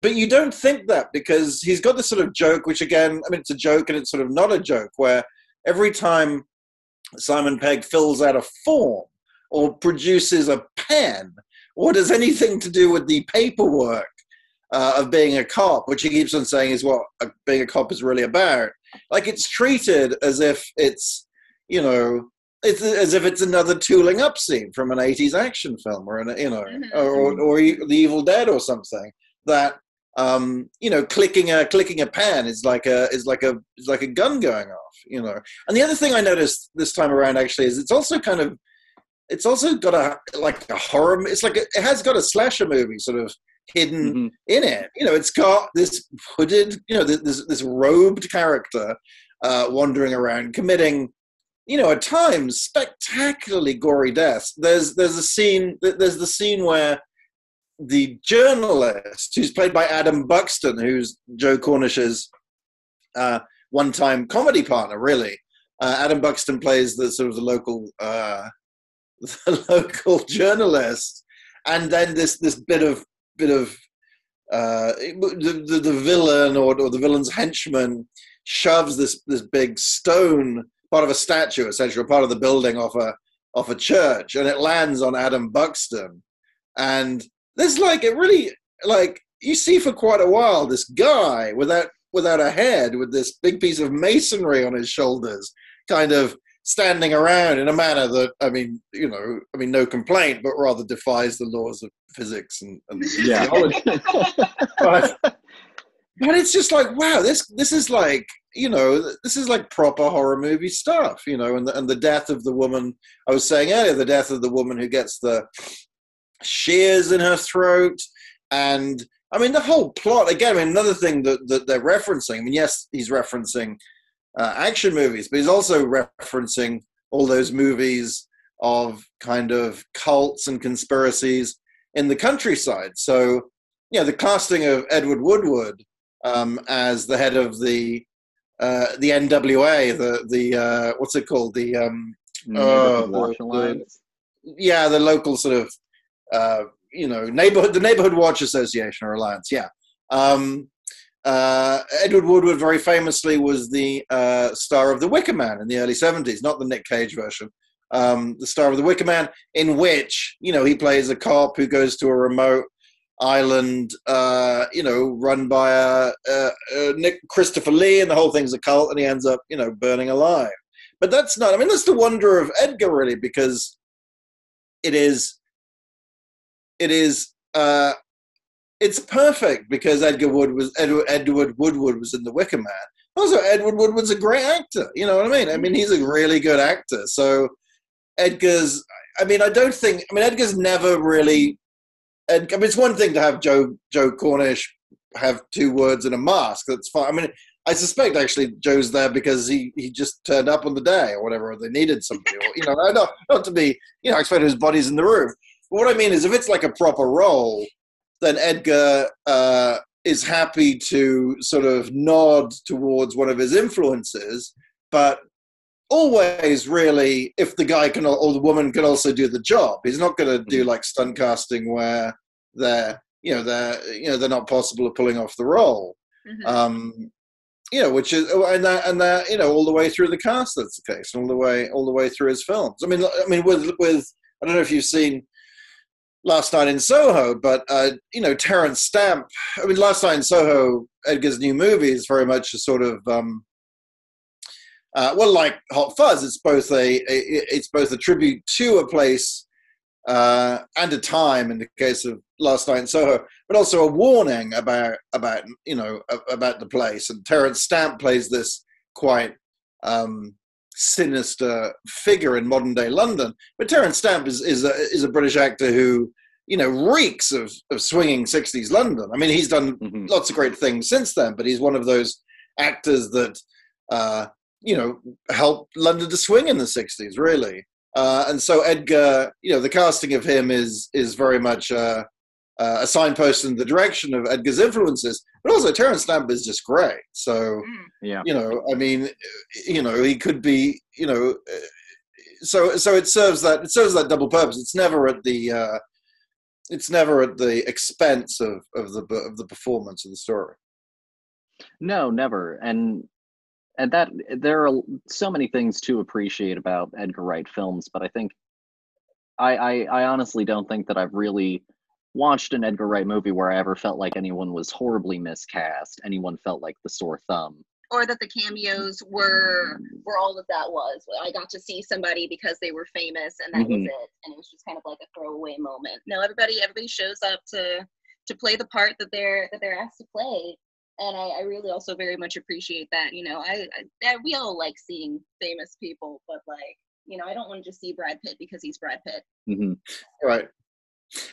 But you don't think that because he's got this sort of joke, which again, I mean, it's a joke and it's sort of not a joke, where every time Simon Pegg fills out a form or produces a pen or does anything to do with the paperwork uh, of being a cop, which he keeps on saying is what uh, being a cop is really about, like it's treated as if it's you know it's as if it's another tooling up scene from an 80s action film or an, you know Mhm. or, or the evil dead or something that um you know clicking a clicking a pan is like a is like a is like a gun going off you know and the other thing i noticed this time around actually is it's also kind of it's also got a like a horror it's like a, it has got a slasher movie sort of hidden Mhm. in it. You know, it's got this hooded, you know, this this robed character uh, wandering around committing, you know, at times spectacularly gory deaths. There's there's a scene there's the scene where the journalist who's played by Adam Buxton, who's Joe Cornish's uh, one-time comedy partner, really. Uh, Adam Buxton plays the sort of the local uh, the local journalist, and then this this bit of bit of uh, the, the, the villain or, or the villain's henchman shoves this this big stone part of a statue essentially part of the building off a off a church and it lands on adam buxton and there's like it really like you see for quite a while this guy without without a head with this big piece of masonry on his shoulders kind of standing around in a manner that I mean, you know, I mean, no complaint, but rather defies the laws of physics and, and Yeah. but, but it's just like, wow, this this is like, you know, this is like proper horror movie stuff, you know, and the, and the death of the woman. I was saying earlier, the death of the woman who gets the shears in her throat, and I mean, the whole plot. Again, I mean, another thing that that they're referencing. I mean, yes, he's referencing uh, action movies, but he's also referencing all those movies of kind of cults and conspiracies in the countryside. So, yeah, the casting of Edward Woodward um, as the head of the uh, the NWA, the the uh, what's it called? The um, Neighborhood Oh, the- the- yeah, the local sort of uh, you know neighborhood, the neighborhood watch association or alliance. Yeah. Um, uh, Edward Woodward very famously was the uh, star of The Wicker Man in the early 70s, not the Nick Cage version. Um, the star of The Wicker Man, in which, you know, he plays a cop who goes to a remote island, uh, you know, run by a, a, a Nick Christopher Lee, and the whole thing's a cult, and he ends up, you know, burning alive. But that's not, I mean, that's the wonder of Edgar, really, because it is, it is, uh, it's perfect because Edgar Wood was Edward, Edward Woodward was in The Wicker Man. Also, Edward Woodward's a great actor. You know what I mean? I mean, he's a really good actor. So Edgar's. I mean, I don't think. I mean, Edgar's never really. Ed, I mean, it's one thing to have Joe Joe Cornish have two words and a mask. That's fine. I mean, I suspect actually Joe's there because he, he just turned up on the day or whatever. They needed somebody. Or, you know, not not to be. You know, I expect his body's in the room. But what I mean is, if it's like a proper role, then Edgar uh, is happy to sort of nod towards one of his influences, but always really, if the guy can or the woman can also do the job, he's not going to do like stunt casting where they're you know they're you know they're not possible of pulling off the role. Mhm. Um, you know, which is and that and that you know all the way through the cast that's the case, and all the way all the way through his films. I mean, I mean with with I don't know if you've seen Last Night in Soho, but uh, you know Terence Stamp. I mean, Last Night in Soho, Edgar's new movie is very much a sort of um, uh, well, like Hot Fuzz. It's both a, a it's both a tribute to a place uh, and a time in the case of Last Night in Soho, but also a warning about about you know about the place. And Terence Stamp plays this quite um, sinister figure in modern day London. But Terence Stamp is is a, is a British actor who you know reeks of of swinging '60s London. I mean, he's done Mhm. lots of great things since then, but he's one of those actors that uh, you know helped London to swing in the '60s, really. Uh, and so Edgar, you know, the casting of him is is very much uh, uh, a signpost in the direction of Edgar's influences. But also, Terence Stamp is just great. So Mm. Yeah. you know i mean you know he could be you know uh, so so it serves that it serves that double purpose it's never at the uh it's never at the expense of of the of the performance of the story No, never. And and that there are so many things to appreciate about Edgar Wright films, but I think I I, I honestly don't think that I've really watched an Edgar Wright movie where I ever felt like anyone was horribly miscast, anyone felt like the sore thumb. or that the cameos were were all that that was. I got to see somebody because they were famous, and that Mhm. was it. And it was just kind of like a throwaway moment. No, everybody everybody shows up to to play the part that they're that they're asked to play. And I, I really also very much appreciate that. You know, I, I that we all like seeing famous people, but like, you know, I don't want to just see Brad Pitt because he's Brad Pitt. hmm right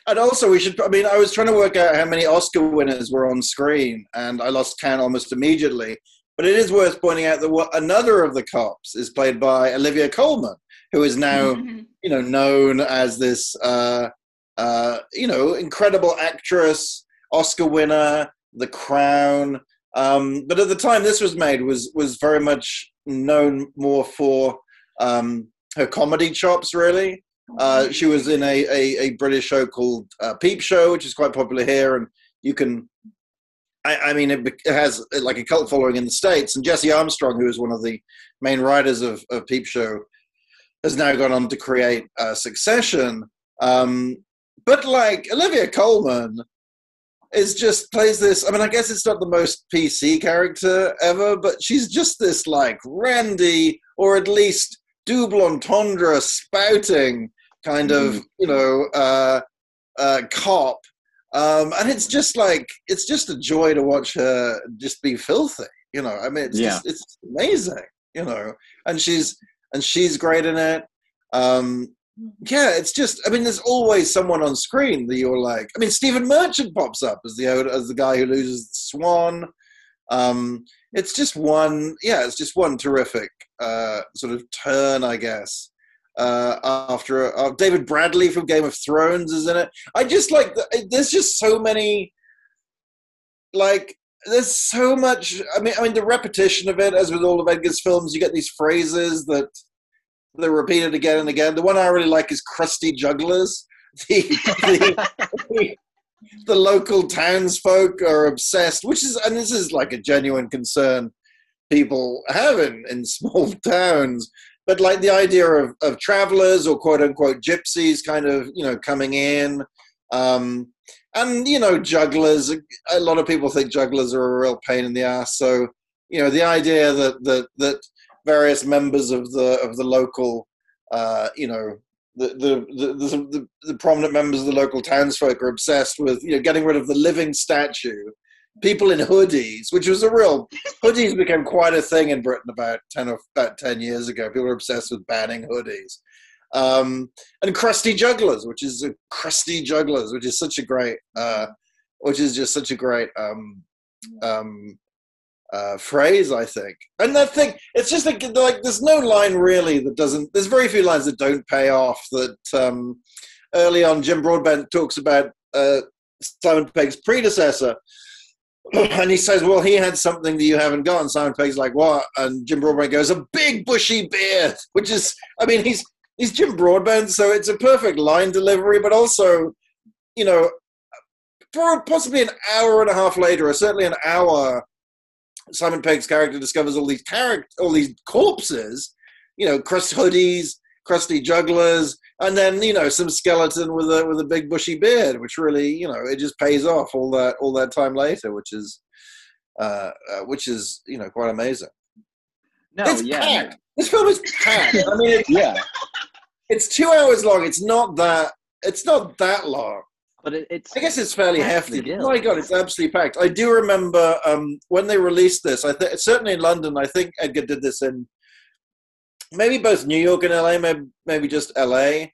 and also we should i mean i was trying to work out how many oscar winners were on screen and i lost count almost immediately but it is worth pointing out that what another of the cops is played by olivia colman who is now Mhm. you know known as this uh, uh, you know incredible actress, Oscar winner, The Crown. Um, but at the time this was made, was was very much known more for um, her comedy chops, really. Uh, she was in a, a, a British show called uh, Peep Show, which is quite popular here, and you can. I, I mean, it, it has like a cult following in the states. And Jesse Armstrong, who is one of the main writers of, of Peep Show, has now gone on to create uh, Succession. Um, but like Olivia Colman is just plays this. I mean, I guess it's not the most PC character ever, but she's just this like randy or at least double entendre spouting kind of you know uh, uh, cop. Um, and it's just like it's just a joy to watch her just be filthy. You know, I mean, it's Yeah. just, it's amazing. You know, and she's and she's great in it. Um, yeah, it's just. I mean, there's always someone on screen that you're like. I mean, Stephen Merchant pops up as the as the guy who loses the swan. Um, it's just one. Yeah, it's just one terrific uh, sort of turn, I guess. Uh, after uh, David Bradley from Game of Thrones is in it. I just like. The, there's just so many. Like there's so much. I mean, I mean the repetition of it, as with all of Edgar's films, you get these phrases that they're repeated again and again. The one I really like is crusty jugglers. The, the, the, the local townsfolk are obsessed, which is, and this is like a genuine concern people have in, in small towns. But like the idea of, of travelers or quote unquote gypsies kind of, you know, coming in. Um, and, you know, jugglers, a lot of people think jugglers are a real pain in the ass. So, you know, the idea that, that, that various members of the of the local, uh, you know, the the, the the the prominent members of the local townsfolk are obsessed with you know getting rid of the living statue. People in hoodies, which was a real hoodies became quite a thing in Britain about ten or about ten years ago. People were obsessed with banning hoodies. Um, and crusty jugglers, which is a crusty jugglers, which is such a great, uh, which is just such a great um, um, uh, phrase, I think. And that thing, it's just like, like there's no line really that doesn't. There's very few lines that don't pay off. That um, early on, Jim Broadbent talks about uh, Simon Pegg's predecessor. And he says, "Well, he had something that you haven't got." And Simon Pegg's like, "What?" And Jim Broadbent goes, "A big bushy beard," which is, I mean, he's he's Jim Broadbent, so it's a perfect line delivery, but also, you know, for possibly an hour and a half later, or certainly an hour, Simon Pegg's character discovers all these character, all these corpses, you know, crust hoodies, crusty jugglers, and then you know some skeleton with a with a big bushy beard, which really you know it just pays off all that all that time later, which is uh, uh which is you know quite amazing. No, it's yeah, packed. This film is packed. I mean, it, yeah, it's two hours long. It's not that. It's not that long. But it, it's I guess it's fairly hefty. My God, it's absolutely packed. I do remember um, when they released this. I think certainly in London. I think Edgar did this in maybe both New York and LA, maybe, maybe just LA.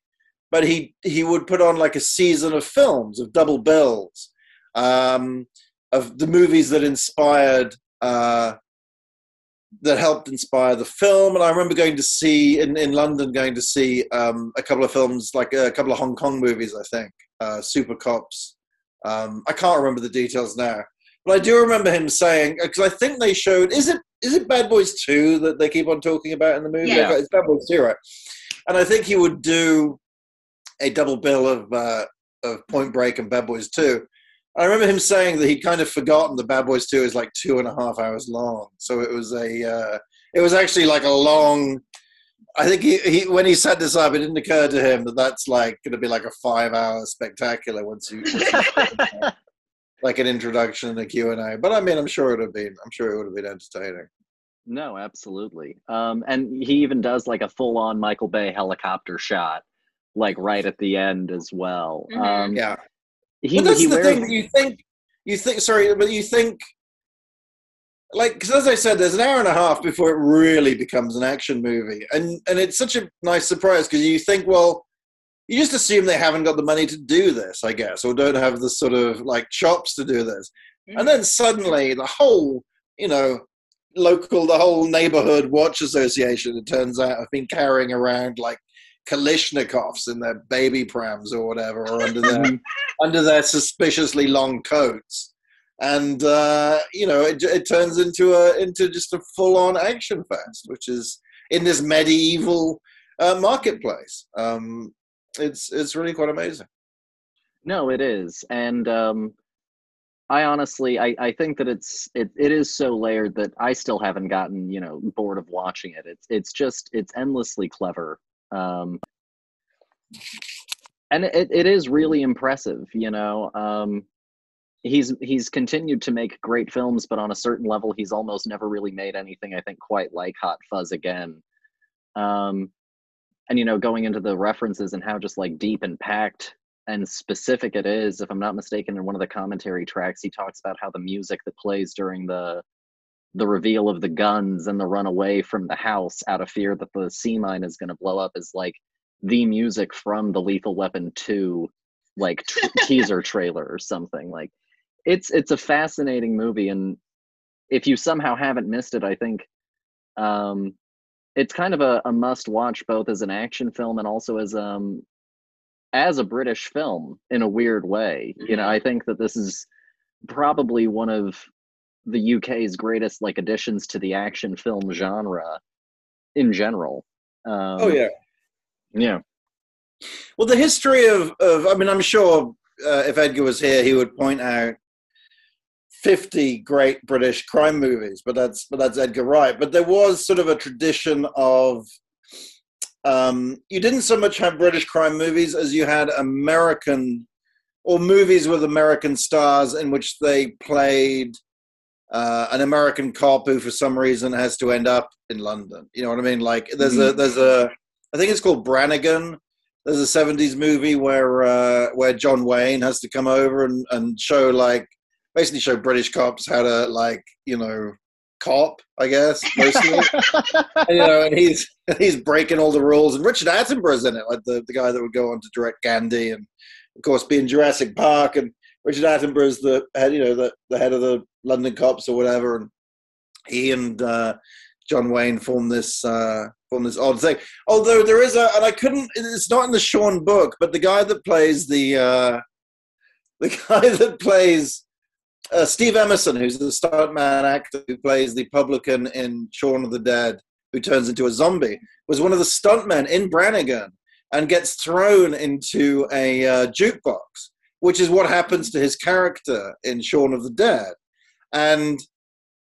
But he he would put on like a season of films of double bills um, of the movies that inspired uh, that helped inspire the film. And I remember going to see in, in London, going to see um, a couple of films, like a couple of Hong Kong movies, I think, uh, Super Cops. Um, I can't remember the details now, but I do remember him saying because I think they showed is it is it Bad Boys Two that they keep on talking about in the movie? Yeah. It's Bad Boys Two, right? And I think he would do a double bill of uh, of Point Break and Bad Boys Two. I remember him saying that he'd kind of forgotten that Bad Boys Two is like two and a half hours long, so it was a uh, it was actually like a long. I think he, he when he set this up, it didn't occur to him that that's like going to be like a five hour spectacular once you like an introduction and a Q and A. But I mean, I'm sure it would have been I'm sure it would have been entertaining. no, absolutely. Um, and he even does like a full-on Michael Bay helicopter shot, like right at the end as well. Mhm. Um, Yeah, he, but that's he the wears, thing. You think you think sorry, but you think like because as I said, there's an hour and a half before it really becomes an action movie, and and it's such a nice surprise because you think, well, you just assume they haven't got the money to do this, I guess, or don't have the sort of like chops to do this, and then mm. suddenly the whole, you know. Local, the whole neighborhood watch association. It turns out have been carrying around like Kalashnikovs in their baby prams or whatever, or under their Mhm. under their suspiciously long coats, and uh, you know it, it turns into a into just a full on action fest, which is in this medieval uh, marketplace. Um, it's it's really quite amazing. No, it is, and um, I honestly, I, I think that it's it, it is so layered that I still haven't gotten you know bored of watching it. It's it's just it's endlessly clever, um, and it, it is really impressive. You know, um, he's he's continued to make great films, but on a certain level, he's almost never really made anything I think quite like Hot Fuzz again. Um, and you know, going into the references and how just like deep and packed and specific it is. If I'm not mistaken, in one of the commentary tracks, he talks about how the music that plays during the the reveal of the guns and the run away from the house out of fear that the sea mine is going to blow up is like the music from the Lethal Weapon 2 like t- teaser trailer or something like it's it's a fascinating movie and if you somehow haven't missed it i think um it's kind of a, a must watch both as an action film and also as um as a british film in a weird way. You know i think that this is probably one of the uk's greatest like additions to the action film genre in general um, Oh yeah. yeah Well, the history of, of I mean, I'm sure uh, if Edgar was here, he would point out 50 great British crime movies, but that's but that's Edgar Wright. But there was sort of a tradition of um, you didn't so much have British crime movies as you had American or movies with American stars in which they played uh, an American cop who, for some reason, has to end up in London. You know what I mean? Like there's a there's a I think it's called Brannigan. There's a '70s movie where uh, where John Wayne has to come over and, and show like basically show British cops how to like you know cop, I guess mostly. and, you know, and he's he's breaking all the rules. And Richard Attenborough's in it, like the, the guy that would go on to direct Gandhi, and of course be in Jurassic Park. And Richard Attenborough's the head, you know, the, the head of the London cops or whatever. And he and uh, John Wayne formed this uh, form this odd thing. Although there is a, and I couldn't. It's not in the Shaun book, but the guy that plays the uh, the guy that plays uh, Steve Emerson, who's the stuntman actor who plays the publican in Shaun of the Dead, who turns into a zombie, was one of the stuntmen in Brannigan and gets thrown into a uh, jukebox, which is what happens to his character in Shaun of the Dead. And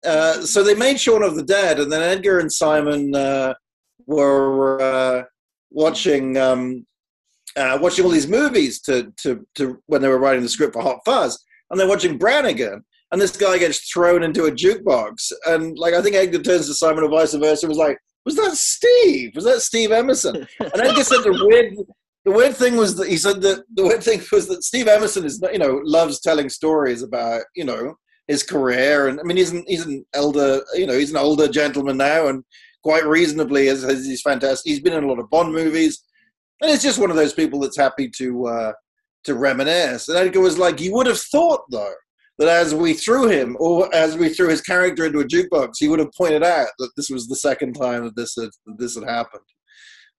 uh, so they made Shaun of the Dead, and then Edgar and Simon uh, were uh, watching um, uh, watching all these movies to, to to when they were writing the script for Hot Fuzz, and they're watching Brannigan, and this guy gets thrown into a jukebox, and like I think Edgar turns to Simon or vice versa, and was like, "Was that Steve? Was that Steve Emerson?" And Edgar said the weird. The weird thing was that he said that the weird thing was that Steve Emerson is, you know, loves telling stories about, you know, his career, and I mean, he's an he's an elder, you know, he's an older gentleman now, and quite reasonably, as he's fantastic. He's been in a lot of Bond movies, and it's just one of those people that's happy to uh, to reminisce. And Edgar was like, you would have thought though that as we threw him, or as we threw his character into a jukebox, he would have pointed out that this was the second time that this had that this had happened.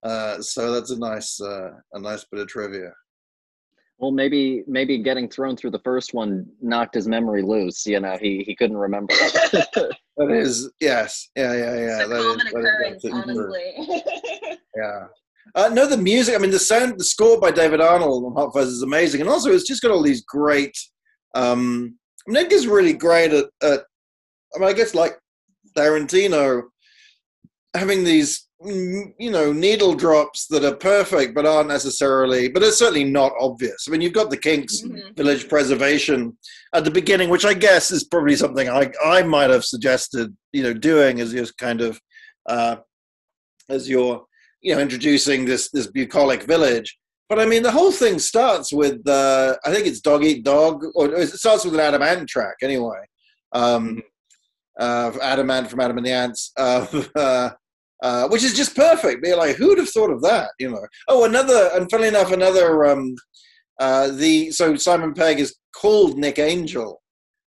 Uh, so that's a nice uh, a nice bit of trivia. Well, maybe maybe getting thrown through the first one knocked his memory loose. You know, he he couldn't remember. That is yes, yeah, yeah, yeah. it's a that is- common that is occurrence, absolutely true. honestly. Yeah. Uh, no, the music. I mean, the sound, the score by David Arnold on Hot Fuzz is amazing, and also it's just got all these great. Um, I mean, Edgar's really great at, at. I mean, I guess like Tarantino, having these you know needle drops that are perfect but aren't necessarily, but it's certainly not obvious. I mean, you've got the Kinks Mhm. village preservation at the beginning, which I guess is probably something I I might have suggested, you know, doing as just kind of uh, as you're you know introducing this this bucolic village. But I mean, the whole thing starts with uh, I think it's Dog Eat Dog, or it starts with an Adam Ant track anyway. Um, uh, Adam Ant from Adam and the Ants. Uh, uh, which is just perfect. Be like, who'd have thought of that? You know. Oh, another, and funnily enough, another. Um, uh, the so Simon Pegg is called Nick Angel,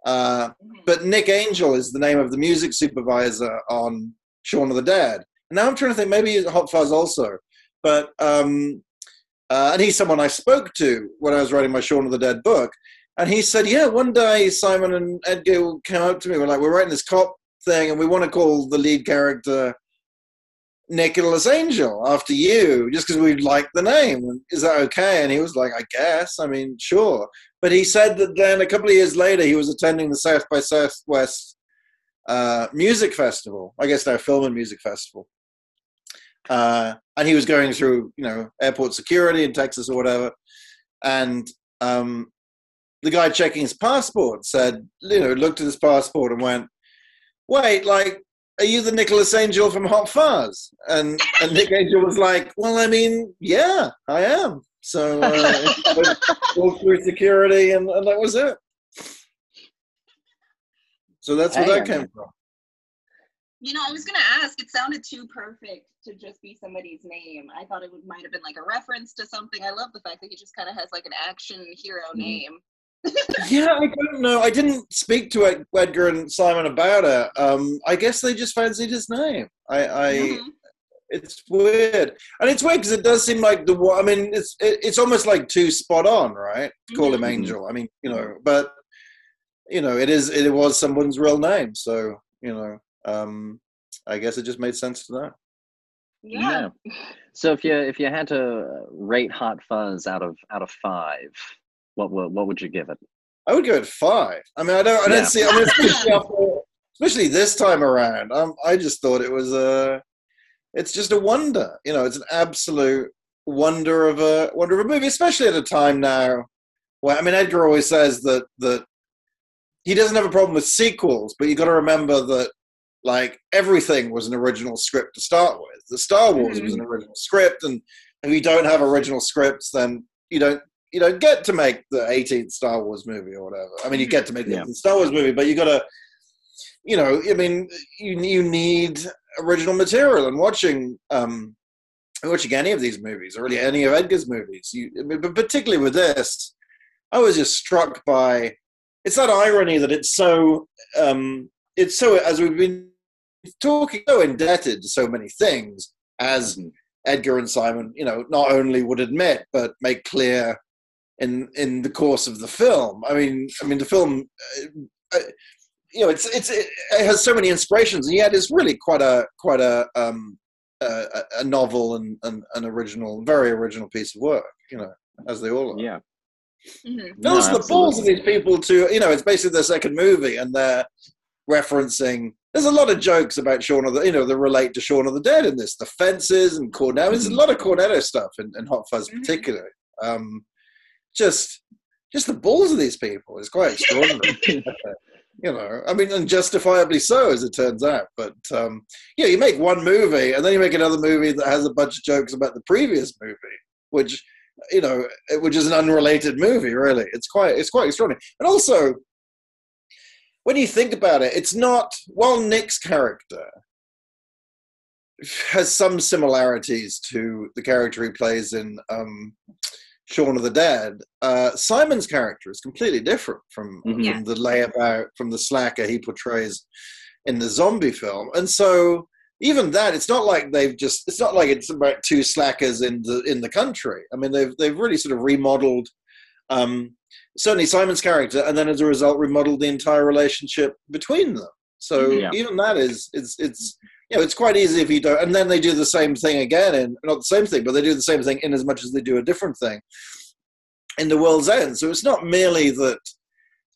uh, but Nick Angel is the name of the music supervisor on Shaun of the Dead. And now I'm trying to think, maybe Hot Fuzz also, but um, uh, and he's someone I spoke to when I was writing my Shaun of the Dead book, and he said, yeah, one day Simon and Edgar came up to me, we're like, we're writing this cop thing, and we want to call the lead character Nicholas Angel after you, just because we liked the name. Is that okay? And he was like, I guess. I mean, sure. But he said that then a couple of years later, he was attending the South by Southwest uh, Music Festival. I guess now Film and Music Festival. Uh, and he was going through, you know, airport security in Texas or whatever. And um, the guy checking his passport said, you know, looked at his passport and went, wait, like, are you the Nicholas Angel from Hot Fuzz? And, and Nick Angel was like, well, I mean, yeah, I am. So uh, went through security, and, and, that was it. So that's where that came from. You know, I was gonna ask. It sounded too perfect to just be somebody's name. I thought it would might have been like a reference to something. I love the fact that he just kind of has like an action hero mm-hmm. name. Yeah, I don't know. I didn't speak to Edgar and Simon about it. Um, I guess they just fancied his name. I, I mm-hmm. it's weird, and it's weird because it does seem like the. I mean, it's it, it's almost like too spot on, right? Call mm-hmm. him Angel. I mean, you know, but you know, it is it was someone's real name, so you know, um, I guess it just made sense to that. Yeah. yeah. So if you if you had to rate Hot Fuzz out of out of five, what would what would you give it? I would give it five. I mean, I don't, I don't see. I mean, especially, after, especially this time around, um, I just thought it was a. It's just a wonder, you know. It's an absolute wonder of a wonder of a movie, especially at a time now. Where I mean, Edgar always says that that he doesn't have a problem with sequels, but you got to remember that like everything was an original script to start with. The Star Wars mm-hmm. was an original script, and if you don't have original scripts, then you don't you know, get to make the 18th Star Wars movie or whatever. I mean, you get to make the yeah. Star Wars movie, but you got to, you know, I mean, you you need original material. And watching um, watching any of these movies, or really any of Edgar's movies, you, but particularly with this, I was just struck by. It's that irony that it's so. Um, it's so as we've been talking, so indebted to so many things as. Mm-hmm. Edgar and Simon, you know, not only would admit but make clear in in the course of the film. I mean, I mean the film. Uh, uh, you know, it's it's it has so many inspirations, and yet it's really quite a quite a um, a, a novel and an, an original, very original piece of work. You know, as they all are. Yeah. Mm-hmm. Those no, are the balls of these people to you know. It's basically their second movie, and they're referencing. There's a lot of jokes about Shaun of the, you know, that relate to Shaun of the Dead in this. The fences and Cornetto. There's a mm-hmm. lot of Cornetto stuff in, in Hot Fuzz, mm-hmm. particularly. Um, just just the balls of these people is quite extraordinary. you know, I mean, and justifiably so, as it turns out. But um, yeah, you make one movie, and then you make another movie that has a bunch of jokes about the previous movie, which you know, which is an unrelated movie. Really, it's quite it's quite extraordinary. And also, when you think about it, it's not well. Nick's character has some similarities to the character he plays in um, Shaun of the Dead, uh, Simon's character is completely different from, mm-hmm. from the layabout, from the slacker he portrays in the zombie film. And so even that, it's not like they've just, it's not like it's about two slackers in the, in the country. I mean, they've, they've really sort of remodeled, um, certainly Simon's character, and then as a result, remodeled the entire relationship between them. So yeah. even that is, it's, it's, you know, it's quite easy if you don't. And then they do the same thing again, and not the same thing, but they do the same thing in as much as they do a different thing in the world's end. So it's not merely that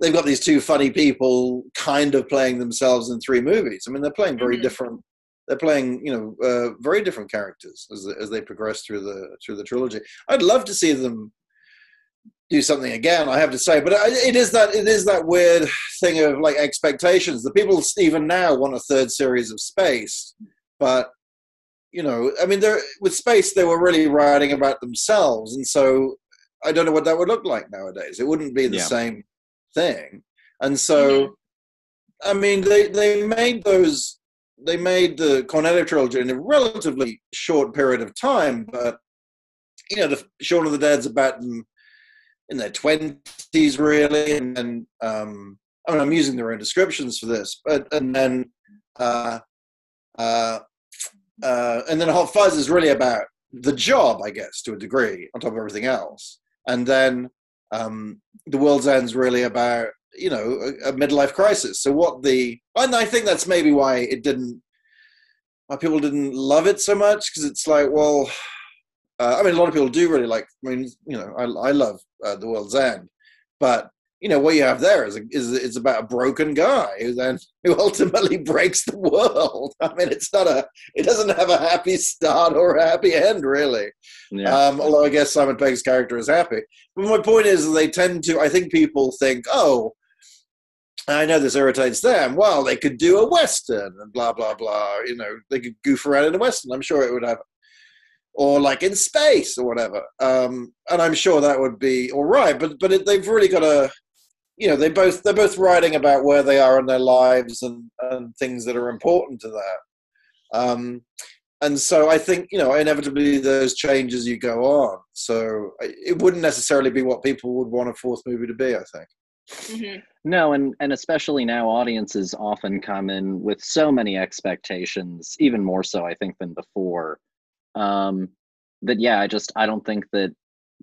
they've got these two funny people kind of playing themselves in three movies. I mean, they're playing very mm-hmm. different. They're playing, you know, uh, very different characters as as they progress through the through the trilogy. I'd love to see them do something again. I have to say, but it is that it is that weird thing of like expectations. The people even now want a third series of Spaced, but you know, I mean, they're with Spaced they were really writing about themselves, and so I don't know what that would look like nowadays. It wouldn't be the yeah. same thing, and so. Mm-hmm. I mean, they, they made those they made the Cornetto trilogy in a relatively short period of time, but you know, the Shaun of the Dead's about them in their twenties, really, and then um, I mean, I'm using their own descriptions for this, but and then uh, uh, uh, and then Hot Fuzz is really about the job, I guess, to a degree, on top of everything else, and then um, the World's End's really about you know a, a midlife crisis. So what the and I think that's maybe why it didn't why people didn't love it so much because it's like, well, uh, I mean, a lot of people do really like. I mean, you know, I, I love uh, The World's End, but you know what you have there is a, is it's about a broken guy who then who ultimately breaks the world. I mean, it's not a it doesn't have a happy start or a happy end really. Yeah. Um, although I guess Simon Pegg's character is happy. But my point is, they tend to. I think people think, oh, I know this irritates them. Well, they could do a western and blah blah blah. You know, they could goof around in a western. I'm sure it would have, or like in space or whatever. Um, and I'm sure that would be all right. But but it, they've really got a, you know, they both they're both writing about where they are in their lives and and things that are important to that. Um, and so I think you know inevitably those changes you go on. So it wouldn't necessarily be what people would want a fourth movie to be. I think. Mhm. No, and and especially now, audiences often come in with so many expectations, even more so, I think, than before. Um, that yeah, I just I don't think that.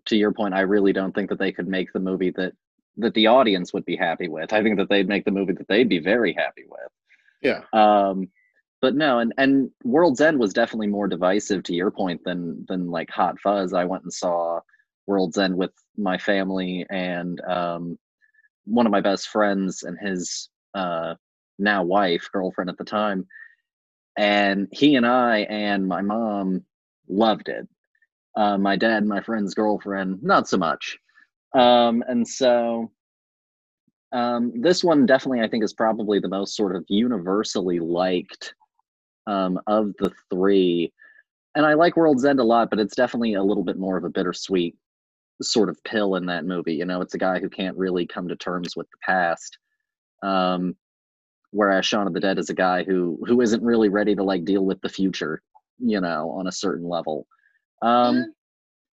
To your point, I really don't think that they could make the movie that that the audience would be happy with. I think that they'd make the movie that they'd be very happy with. Yeah. Um, but no, and and World's End was definitely more divisive to your point than than like Hot Fuzz. I went and saw World's End with my family and um, one of my best friends and his uh, now wife, girlfriend at the time, and he and I and my mom loved it. Uh, my dad my friend's girlfriend, not so much. Um, and so um, this one definitely, I think, is probably the most sort of universally liked um, of the three. And I like World's End a lot, but it's definitely a little bit more of a bittersweet sort of pill in that movie. You know, it's a guy who can't really come to terms with the past. Um, whereas Shaun of the Dead is a guy who who isn't really ready to like deal with the future, you know, on a certain level. Um, Yeah.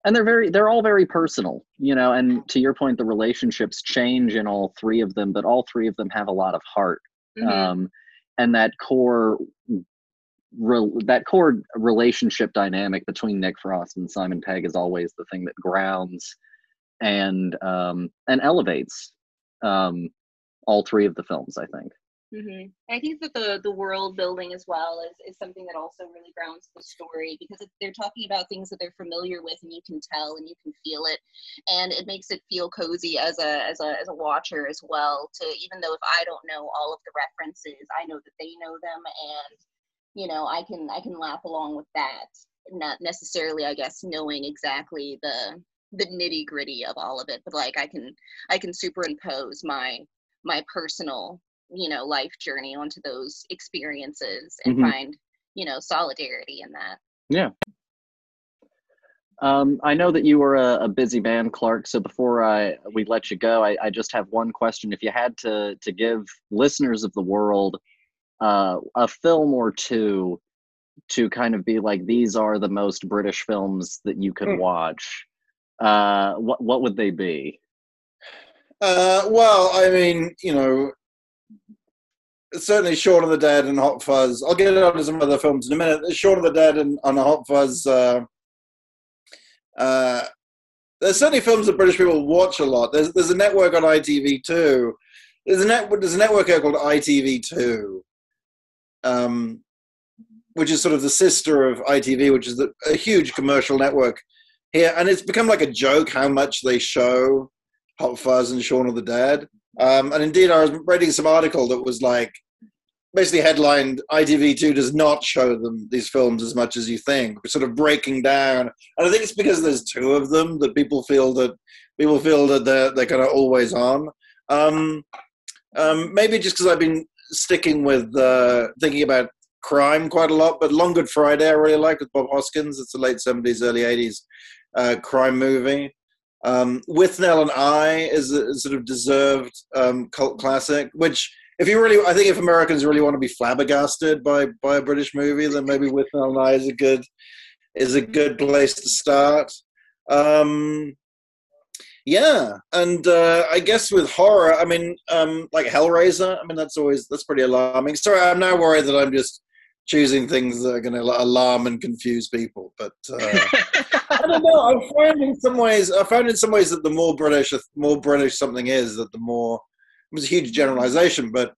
and they're very they're all very personal, you know, and to your point, the relationships change in all three of them, but all three of them have a lot of heart. Mhm. Um, and that core re- that core relationship dynamic between Nick Frost and Simon Pegg is always the thing that grounds and um, and elevates um, all three of the films. I think. Hmm I think that the the world building as well is, is something that also really grounds the story because they're talking about things that they're familiar with and you can tell and you can feel it, and it makes it feel cozy as a as a as a watcher as well. To even though if I don't know all of the references, I know that they know them, and you know I can I can laugh along with that. Not necessarily, I guess, knowing exactly the the nitty gritty of all of it, but like I can I can superimpose my my personal you know life journey onto those experiences and Mhm. find you know solidarity in that yeah Um, I know that you were a, a busy man, Clark. So before I we let you go, I, I just have one question. If you had to to give listeners of the world uh, a film or two to kind of be like these are the most British films that you could Hmm. watch, uh, what what would they be? Uh, well, I mean, you know, certainly Shaun of the Dead and Hot Fuzz. I'll get on to some other films in a minute. Shaun of the Dead and, and Hot Fuzz. Uh, uh, there's certainly films that British people watch a lot. There's there's a network on ITV2. There's a net there's a network here called ITV2, um, which is sort of the sister of ITV, which is the, a huge commercial network here, and it's become like a joke how much they show Hot Fuzz and Shaun of the Dead. Um, and indeed, I was reading some article that was like basically headlined ITV2 does not show them these films as much as you think, sort of breaking down. And I think it's because there's two of them that people feel that people feel that they're, they're kind of always on. Um, um, maybe just because I've been sticking with uh, thinking about crime quite a lot, but Long Good Friday I really like with Bob Hoskins. It's a late 70s, early 80s uh, crime movie. Um, Withnail and I is a sort of deserved um, cult classic, which if you really, I think if Americans really want to be flabbergasted by by a British movie, then maybe Withnail and I is a good is a good place to start. Um, yeah, and uh, I guess with horror, I mean, um, like Hellraiser. I mean, that's always that's pretty alarming. Sorry, I'm now worried that I'm just choosing things that are going to alarm and confuse people, but. Uh, I don't know. I find in some ways, I found in some ways that the more British, more British something is, that the more. It was a huge generalization, but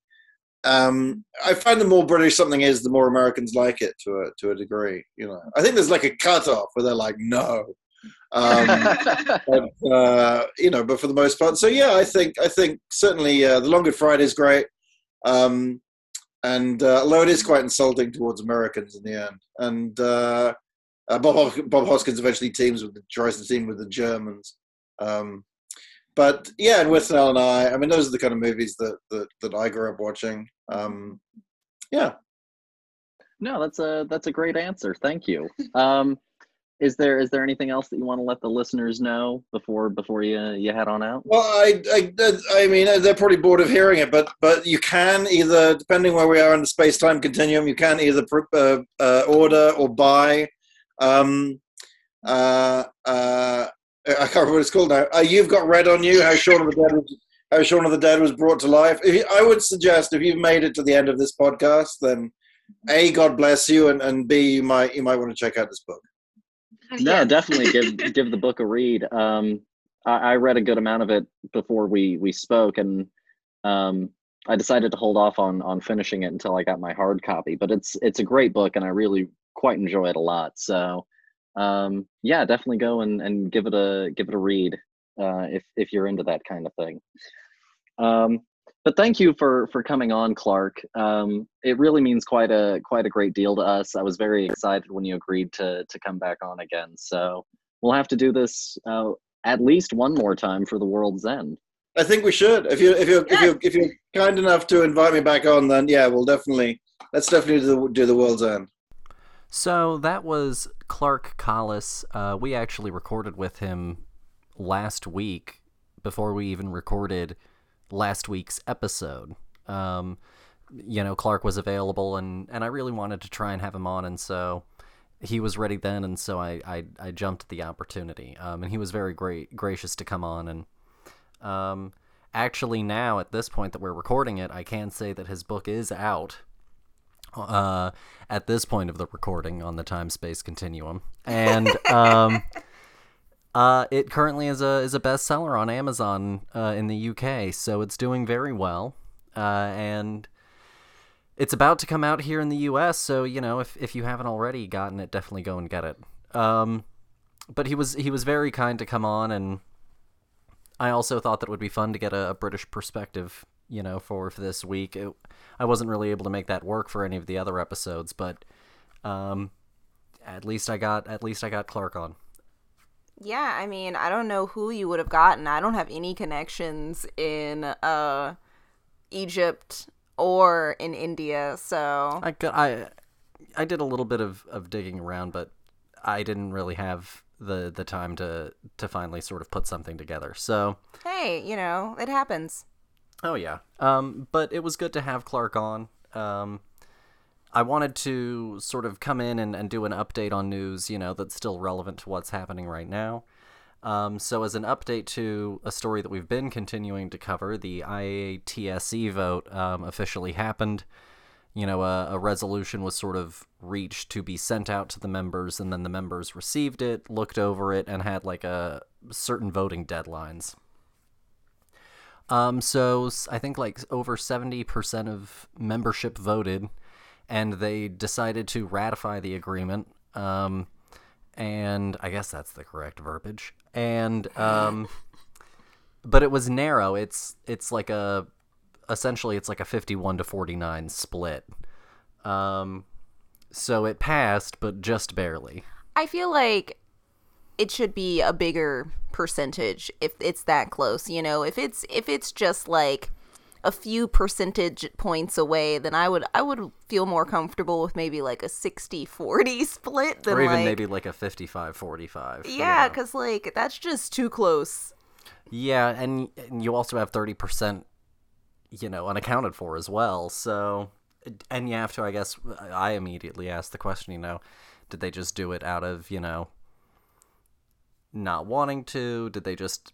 um, I find the more British something is, the more Americans like it to a to a degree. You know, I think there's like a cutoff where they're like, no, um, but, uh, you know, but for the most part, so yeah, I think I think certainly uh, the Long Good Friday is great, um, and uh, although it is quite insulting towards Americans in the end, and uh, uh, Bob Bob Hoskins eventually teams with the, tries to team with the Germans. Um, but yeah, and Withnail and I, I mean, those are the kind of movies that that, that I grew up watching. Um, yeah. No, that's a that's a great answer. Thank you. Um, is there is there anything else that you want to let the listeners know before before you you head on out? Well, I I, I mean they're probably bored of hearing it, but but you can either depending where we are in the space time continuum, you can either uh, uh, order or buy. Um, uh, uh, I can't remember what it's called now. Uh, you've got red on you. How Shaun of the Dead was, how Shaun of the Dead was brought to life. I would suggest if you've made it to the end of this podcast, then a God bless you, and, and b you might you might want to check out this book. No, definitely give give the book a read. Um, I, I, read a good amount of it before we we spoke, and um, I decided to hold off on on finishing it until I got my hard copy. But it's it's a great book, and I really quite enjoy it a lot. So um, yeah, definitely go and, and give it a give it a read uh, if if you're into that kind of thing. Um, but thank you for for coming on, Clark. Um, it really means quite a quite a great deal to us. I was very excited when you agreed to to come back on again. So we'll have to do this uh, at least one more time for the world's end. I think we should. If you if you if you if you're kind enough to invite me back on, then yeah, we'll definitely let's definitely do the, do the world's end. So that was Clark Collis. Uh, we actually recorded with him last week before we even recorded last week's episode. Um, you know, Clark was available, and, and I really wanted to try and have him on, and so he was ready then, and so I, I, I jumped at the opportunity. Um, and he was very great, gracious to come on. And um, actually, now at this point that we're recording it, I can say that his book is out uh, at this point of the recording on the time space continuum, and um, uh, it currently is a is a bestseller on Amazon uh, in the UK, so it's doing very well, uh, and it's about to come out here in the US. So you know, if if you haven't already gotten it, definitely go and get it. Um, but he was he was very kind to come on, and I also thought that it would be fun to get a, a British perspective you know, for, for this week. It, I wasn't really able to make that work for any of the other episodes, but um, at least I got at least I got Clark on. Yeah, I mean, I don't know who you would have gotten. I don't have any connections in uh, Egypt or in India, so I got, I I did a little bit of, of digging around, but I didn't really have the the time to to finally sort of put something together. So hey, you know, it happens. Oh yeah. Um, but it was good to have Clark on. Um, I wanted to sort of come in and, and do an update on news, you know, that's still relevant to what's happening right now. Um, so, as an update to a story that we've been continuing to cover, the IATSE vote um, officially happened. You know, a, a, resolution was sort of reached to be sent out to the members, and then the members received it, looked over it, and had like a certain voting deadlines. Um, so I think like over 70% of membership voted, and they decided to ratify the agreement. Um, and I guess that's the correct verbiage. And um, but it was narrow. It's it's like a essentially it's like a 51 to 49 split. Um, so it passed, but just barely. I feel like it should be a bigger percentage if it's that close you know if it's if it's just like a few percentage points away then i would i would feel more comfortable with maybe like a 60 40 split than or even like, maybe like a 55 45 yeah because like that's just too close yeah and, and you also have 30% you know unaccounted for as well so and you have to i guess i immediately asked the question you know did they just do it out of you know not wanting to? Did they just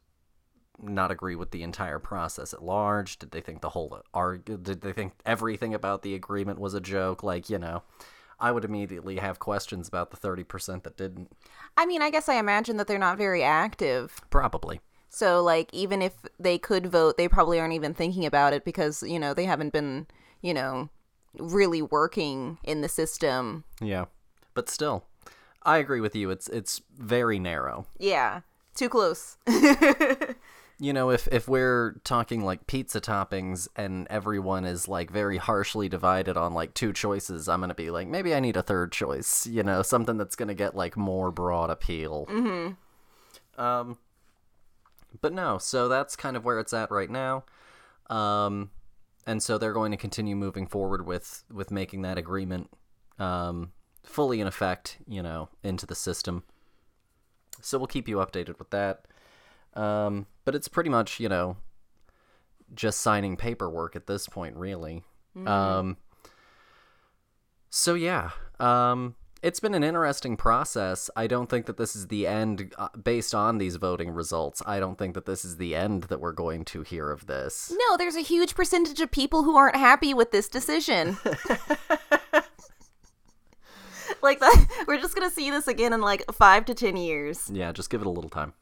not agree with the entire process at large? Did they think the whole argue? Did they think everything about the agreement was a joke? Like you know, I would immediately have questions about the thirty percent that didn't. I mean, I guess I imagine that they're not very active. Probably. So like, even if they could vote, they probably aren't even thinking about it because you know they haven't been you know, really working in the system. Yeah. But still, I agree with you. It's it's very narrow. Yeah, too close. You know, if if we're talking like pizza toppings and everyone is like very harshly divided on like two choices, I'm gonna be like, maybe I need a third choice. You know, something that's gonna get like more broad appeal. Mm-hmm. Um, but no, so that's kind of where it's at right now. Um, and so they're going to continue moving forward with with making that agreement um fully in effect. You know, into the system. So we'll keep you updated with that. Um, but it's pretty much, you know, just signing paperwork at this point, really. Um, so yeah, um, it's been an interesting process. I don't think that this is the end uh, based on these voting results. I don't think that this is the end that we're going to hear of this. no, there's a huge percentage of people who aren't happy with this decision. like that, we're just gonna see this again in like five to ten years. Yeah, just give it a little time.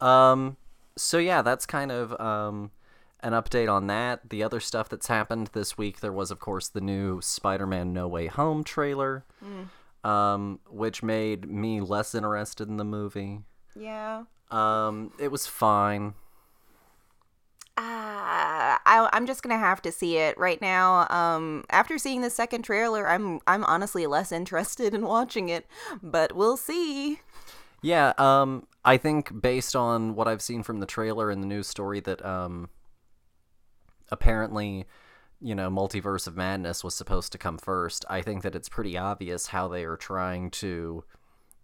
Um so yeah, that's kind of um an update on that. The other stuff that's happened this week, there was of course the new Spider-Man No Way Home trailer. Um which made me less interested in the movie. Yeah. Um it was fine. Uh, I, I'm just gonna have to see it right now. Um, after seeing the second trailer, I'm I'm honestly less interested in watching it, but we'll see. Yeah, um, I think based on what I've seen from the trailer and the news story that um, apparently, you know, Multiverse of Madness was supposed to come first. I think that it's pretty obvious how they are trying to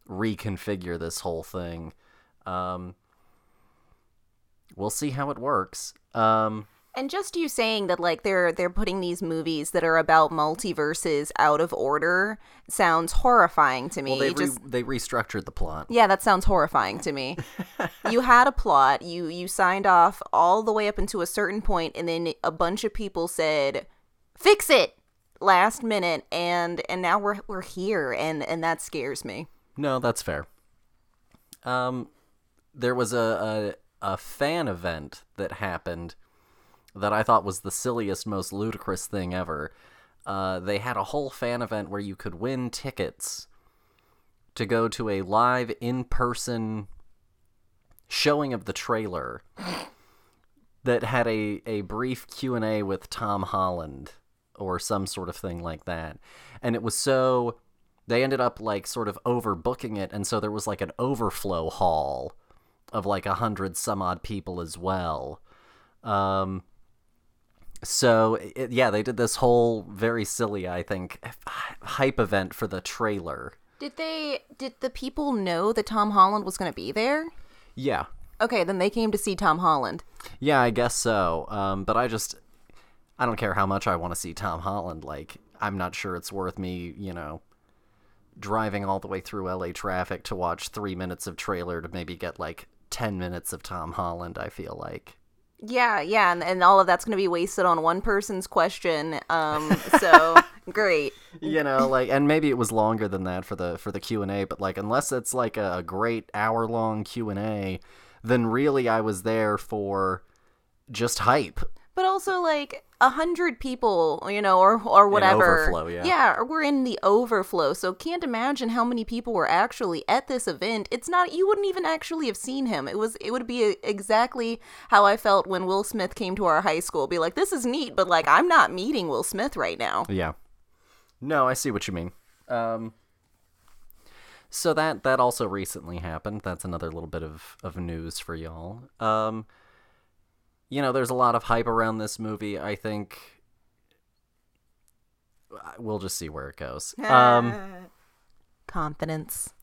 reconfigure this whole thing. Um, we'll see how it works. Um, And just you saying that like they're they're putting these movies that are about multiverses out of order sounds horrifying to me. well, they re- just they restructured the plot. yeah, that sounds horrifying to me. you had a plot, you you signed off all the way up into a certain point, and then a bunch of people said, "Fix it." Last minute, and and now we're we're here, and and that scares me. No, that's fair. Um, there was a, a a fan event that happened that I thought was the silliest, most ludicrous thing ever. Uh, they had a whole fan event where you could win tickets to go to a live in-person showing of the trailer that had a, a brief Q&A with Tom Holland or some sort of thing like that. And it was so they ended up like sort of overbooking it and so there was like an overflow hall of like a hundred some odd people as well. Um so it, yeah, they did this whole very silly, I think, hype event for the trailer. Did they? Did the people know that Tom Holland was going to be there? Yeah, Okay, then they came to see Tom Holland. Yeah, I guess so. Um, but I just, I don't care how much I want to see Tom Holland. Like, I'm not sure it's worth me, you know, driving all the way through LA traffic to watch three minutes of trailer to maybe get like 10 minutes of Tom Holland, I feel like. Yeah, yeah, and, and all of that's going to be wasted on one person's question. Um, so great. you know like and maybe it was longer than that for the for the q&a but like unless it's like a, a great hour long q&a then really i was there for just hype But also, like a hundred people, you know, or or whatever. overflow, yeah. Yeah, we're in the overflow, so can't imagine how many people were actually at this event. It's not you wouldn't even actually have seen him. It was it would be exactly how I felt when Will Smith came to our high school. Be like, this is neat, but like I'm not meeting Will Smith right now. Yeah. No, I see what you mean. Um so that that also recently happened. That's another little bit of of news for y'all. Um you know, there's a lot of hype around this movie. I think we'll just see where it goes. Um Confidence.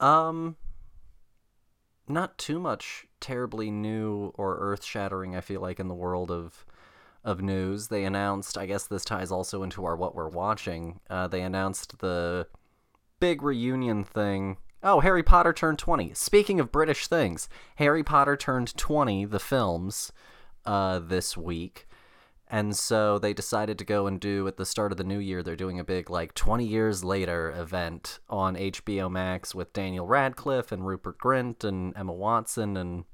Um, not too much terribly new or earth-shattering. I feel like in the world of of news, they announced. I guess this ties also into our what we're watching. Uh, they announced the big reunion thing. Oh, Harry Potter turned twenty. Speaking of British things, Harry Potter turned twenty. The films, uh, this week. And so they decided to go and do at the start of the new year, they're doing a big, like, 20 years later event on HBO Max with Daniel Radcliffe and Rupert Grint and Emma Watson and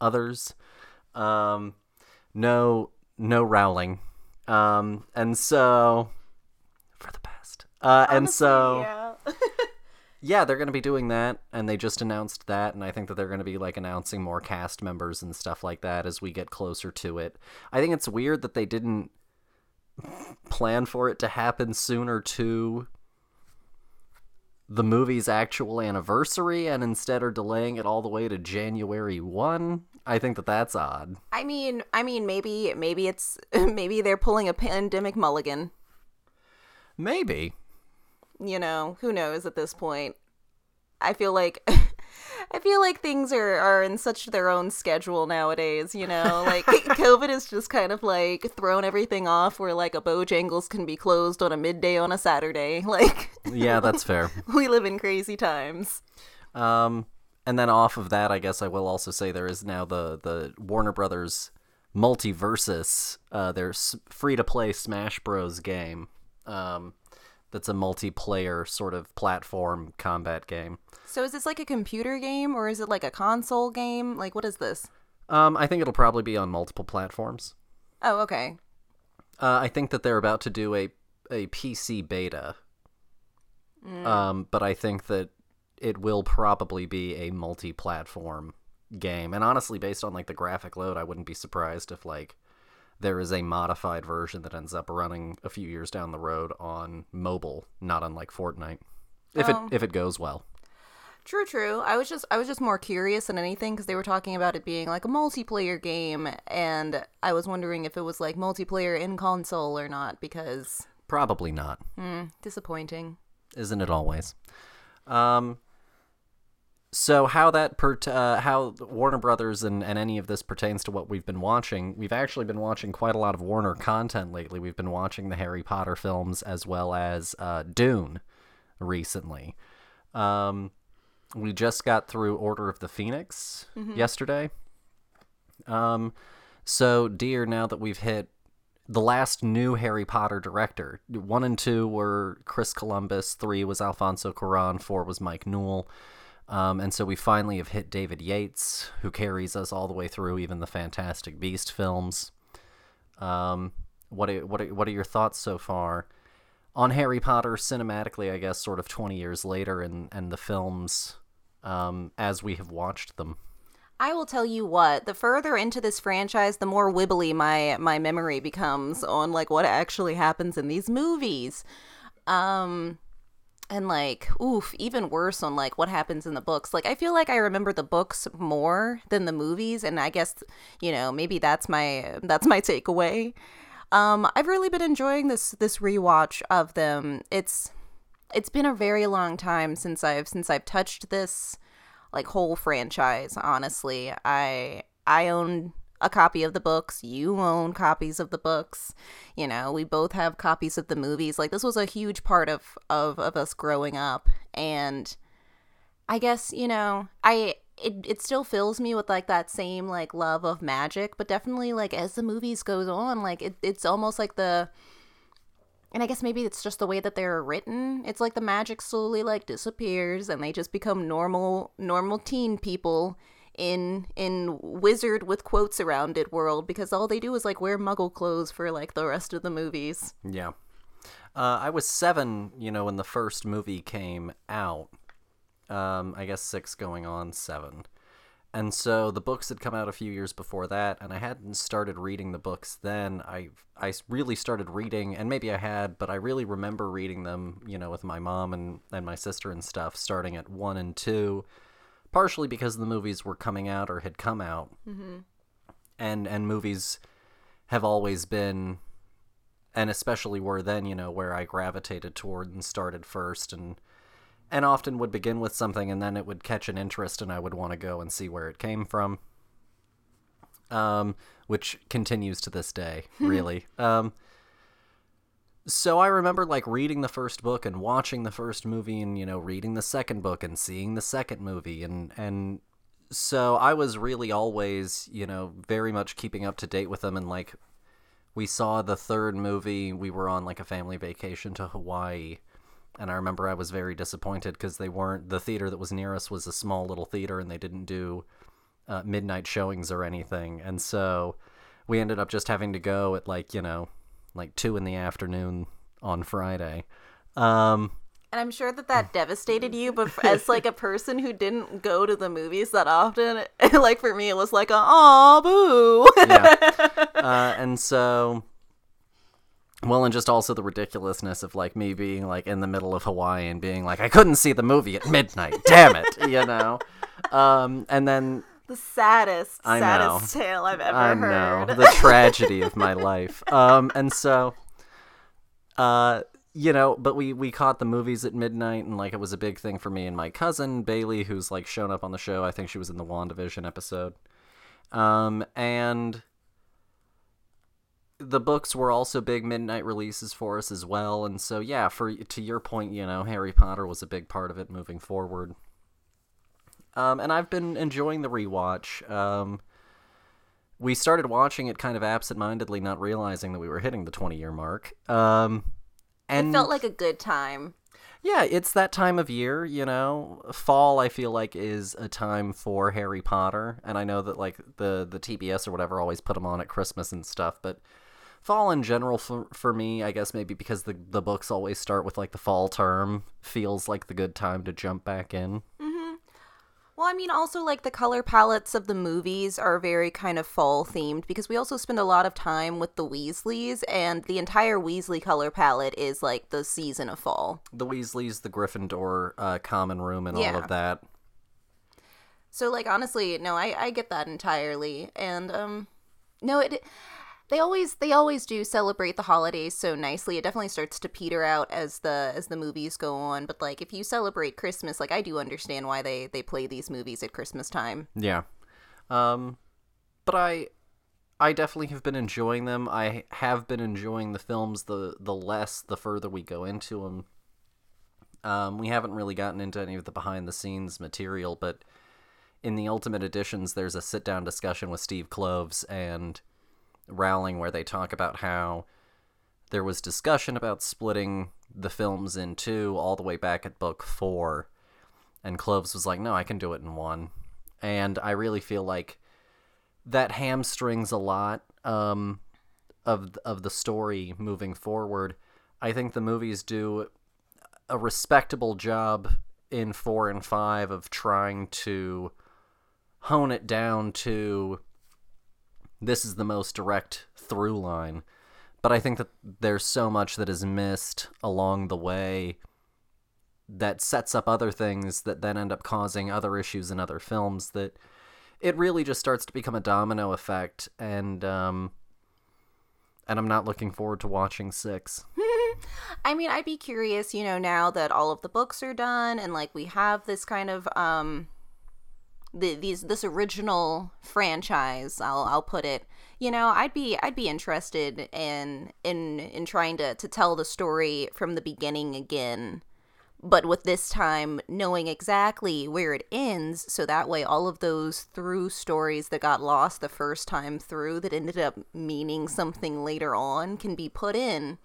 others. Um, no, no Rowling. Um, and so for the best. Uh, and so yeah. yeah, they're going to be doing that, and they just announced that, and I think that they're going to be like announcing more cast members and stuff like that as we get closer to it. I think it's weird that they didn't plan for it to happen sooner to the movie's actual anniversary and instead are delaying it all the way to January 1. I think that that's odd. I mean, I mean, maybe, maybe it's, maybe they're pulling a pandemic mulligan. Maybe. You know, who knows at this point? I feel like, I feel like things are are in such their own schedule nowadays. You know, like COVID has just kind of like thrown everything off. Where like a Bojangles can be closed on a midday on a Saturday. Like, Yeah, that's fair. we live in crazy times. Um, and then off of that, I guess I will also say there is now the the Warner Brothers Multiversus, uh, their free to play Smash Bros. game. Um, that's a multiplayer sort of platform combat game. So is this like a computer game or is it like a console game? Like, what is this? Um, I think it'll probably be on multiple platforms. Oh, okay. Uh, I think that they're about to do a a PC beta. Um, but I think that it will probably be a multi-platform game. And honestly, based on like the graphic load, I wouldn't be surprised if like there is a modified version that ends up running a few years down the road on mobile, not unlike Fortnite. If Oh. it if it goes well. True, true. I was just I was just more curious than anything because they were talking about it being like a multiplayer game, and I was wondering if it was like multiplayer in console or not. Because Probably not. hmm, disappointing. isn't it always? Um, so how that per uh, how Warner Brothers and, and any of this pertains to what we've been watching, we've actually been watching quite a lot of Warner content lately. We've been watching the Harry Potter films as well as uh, Dune recently. Um, we just got through Order of the Phoenix yesterday. Um, so dear, now that we've hit the last new Harry Potter director. One and two were Chris Columbus. Three was Alfonso Cuarón. Four was Mike Newell. Um, and so we finally have hit David Yates, who carries us all the way through even the Fantastic Beast films. Um, what are, what are, what are your thoughts so far on Harry Potter cinematically? I guess sort of twenty years later, and and the films um, as we have watched them. I will tell you what. The further into this franchise, the more wibbly my my memory becomes on like what actually happens in these movies. Um and like oof even worse on like what happens in the books. Like i feel like i remember the books more than the movies and i guess you know maybe that's my that's my takeaway. Um i've really been enjoying this this rewatch of them. It's it's been a very long time since i've since i've touched this like whole franchise honestly. I i own a copy of the books. You own copies of the books. You know we both have copies of the movies. Like this was a huge part of of, of us growing up. And i guess you know i it, it still fills me with like that same like love of magic but definitely like as the movies goes on like it, it's almost like the and I guess maybe it's just the way that they're written. It's like the magic slowly like disappears and they just become normal normal teen people in in wizard with quotes around it world because all they do is like wear muggle clothes for like the rest of the movies. Yeah. Uh, I was seven, you know, when the first movie came out. Um, I guess six going on seven. And so the books had come out a few years before that, and I hadn't started reading the books then. I I really started reading, and maybe I had, but I really remember reading them, you know, with my mom and, and my sister and stuff, starting at one and two, partially because the movies were coming out or had come out, mm-hmm. and and movies have always been and especially were then, you know, where I gravitated toward and started first and and often would begin with something and then it would catch an interest and I would want to go and see where it came from. Um, which continues to this day, really. um, so I remember like reading the first book and watching the first movie and you know reading the second book and seeing the second movie and and so I was really always, you know, very much keeping up to date with them and like we saw the third movie. We were on like a family vacation to Hawaii, and I remember I was very disappointed because they weren't the theater that was near us was a small little theater, and they didn't do uh, midnight showings or anything. And so we ended up just having to go at like you know, like two in the afternoon on Friday. Um, And I'm sure that that devastated you, but as like a person who didn't go to the movies that often, like for me, it was like a aw boo. yeah. Uh, and so, well, and just also the ridiculousness of like me being like in the middle of Hawaii and being like, I couldn't see the movie at midnight. Damn it, you know. Um, and then the saddest, I saddest tale I've ever I heard. know the tragedy of my life. Um, and so, uh, you know, but we we caught the movies at midnight, and like it was a big thing for me and my cousin Bailey, who's like shown up on the show. I think she was in the Wandavision episode. Um, and the books were also big midnight releases for us as well, and so yeah, for to your point, you know, Harry Potter was a big part of it moving forward. Um, and I've been enjoying the rewatch. Um, we started watching it kind of absentmindedly, not realizing that we were hitting the 20 year mark. Um, and it felt like a good time. yeah, it's that time of year, you know. Fall, I feel like, is a time for Harry Potter, and I know that like the the TBS or whatever always put them on at Christmas and stuff, but fall in general for for me, I guess maybe because the the books always start with like the fall term, feels like the good time to jump back in. Well, I mean, also like the color palettes of the movies are very kind of fall themed because we also spend a lot of time with the Weasleys, and the entire Weasley color palette is like the season of fall. The Weasleys, the Gryffindor uh, common room, and all of that. So, like, honestly, no, I I get that entirely, and um, no, it. They always they always do celebrate the holidays so nicely. It definitely starts to peter out as the as the movies go on. But like if you celebrate Christmas, like I do understand why they they play these movies at Christmas time. Yeah. Um but I I definitely have been enjoying them. I have been enjoying the films the the less the further we go into them. Um we haven't really gotten into any of the behind the scenes material, but in the ultimate editions there's a sit down discussion with Steve Kloves and Rowling where they talk about how there was discussion about splitting the films in two all the way back at book 4 and Kloves was like, "No, I can do it in one." And I really feel like that hamstrings a lot um, of of the story moving forward. I think the movies do a respectable job in four and five of trying to hone it down to this is the most direct through line. But I think that there's so much that is missed along the way that sets up other things that then end up causing other issues in other films that it really just starts to become a domino effect and um and I'm not looking forward to watching 6. I mean, I'd be curious, you know, now that all of the books are done and like we have this kind of um the, these this original franchise, I'll I'll put it. You know, I'd be I'd be interested in in in trying to to tell the story from the beginning again. But with this time knowing exactly where it ends, so that way all of those through stories that got lost the first time through that ended up meaning something later on can be put in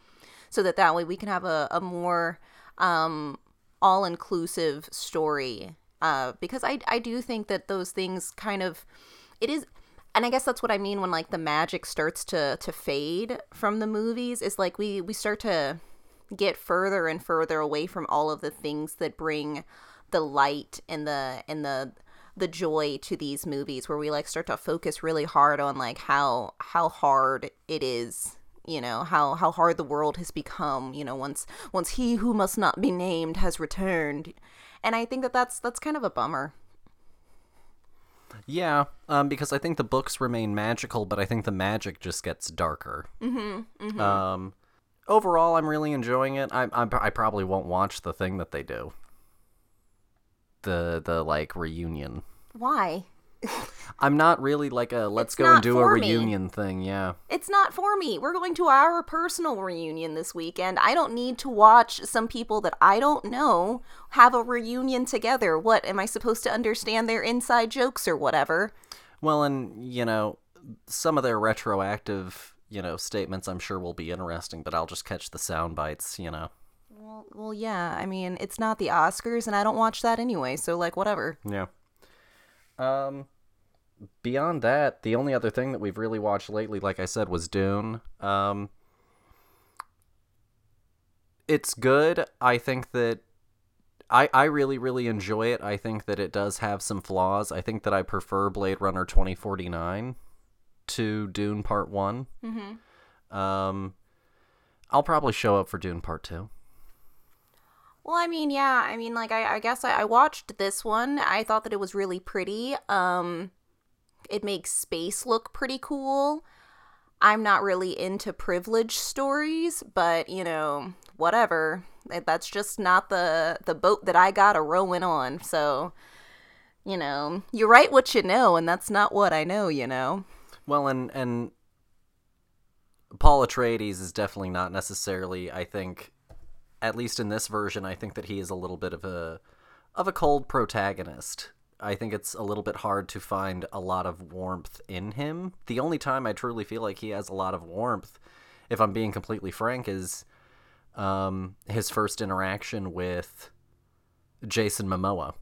so that that way we can have a, a more um, all-inclusive story uh, because I, I do think that those things kind of it is and i guess that's what i mean when like the magic starts to to fade from the movies is like we we start to get further and further away from all of the things that bring the light and the and the the joy to these movies where we like start to focus really hard on like how how hard it is you know how how hard the world has become you know once once he who must not be named has returned and i think that that's that's kind of a bummer Yeah, um, because I think the books remain magical, but I think the magic just gets darker. Mm-hmm. Um, overall, I'm really enjoying it. I, I I probably won't watch the thing that they do. The the like reunion. why I'm not really like a let's It's go and do a for me. reunion thing. Yeah. it's not for me we're going to our personal reunion this weekend i don't need to watch some people that i don't know have a reunion together what am i supposed to understand their inside jokes or whatever Well, and you know, some of their retroactive you know statements I'm sure will be interesting, but I'll just catch the sound bites. You know. well, well yeah i mean it's not the oscars and i don't watch that anyway so like whatever Yeah. Um beyond that, the only other thing that we've really watched lately, like I said, was Dune. Um, it's good. I think that I I really really enjoy it. I think that it does have some flaws. I think that I prefer Blade Runner 2049 to Dune Part 1. Mm-hmm. Um I'll probably show up for Dune Part 2. Well, I mean, yeah. I mean, like, I, I guess I, I watched this one. I thought that it was really pretty. Um, it makes space look pretty cool. I'm not really into privilege stories, but you know, whatever. That's just not the the boat that I got a rowing on. So, you know, you write what you know, and that's not what I know. You know. Well, and and Paul Atreides is definitely not necessarily. I think, at least in this version, I think that he is a little bit of a of a cold protagonist. I think it's a little bit hard to find a lot of warmth in him. The only time I truly feel like he has a lot of warmth, if I'm being completely frank, is um, his first interaction with Jason Momoa.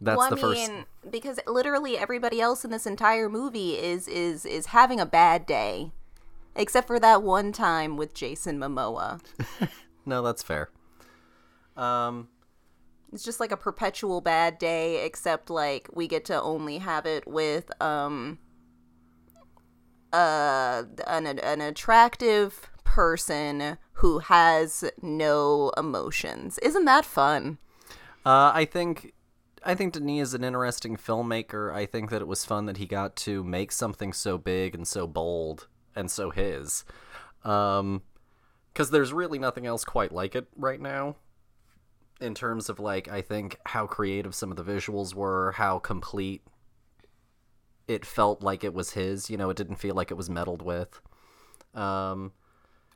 That's well, I the first. because literally everybody else in this entire movie is is is having a bad day, except for that one time with Jason Momoa. No, that's fair. Um, It's just like a perpetual bad day, except like we get to only have it with um uh an an attractive person who has no emotions. Isn't that fun? Uh, I think I think Denis is an interesting filmmaker. I think that it was fun that he got to make something so big and so bold and so his. Um, because there's really nothing else quite like it right now. In terms of like, I think how creative some of the visuals were, how complete it felt like it was his. You know, it didn't feel like it was meddled with. Um,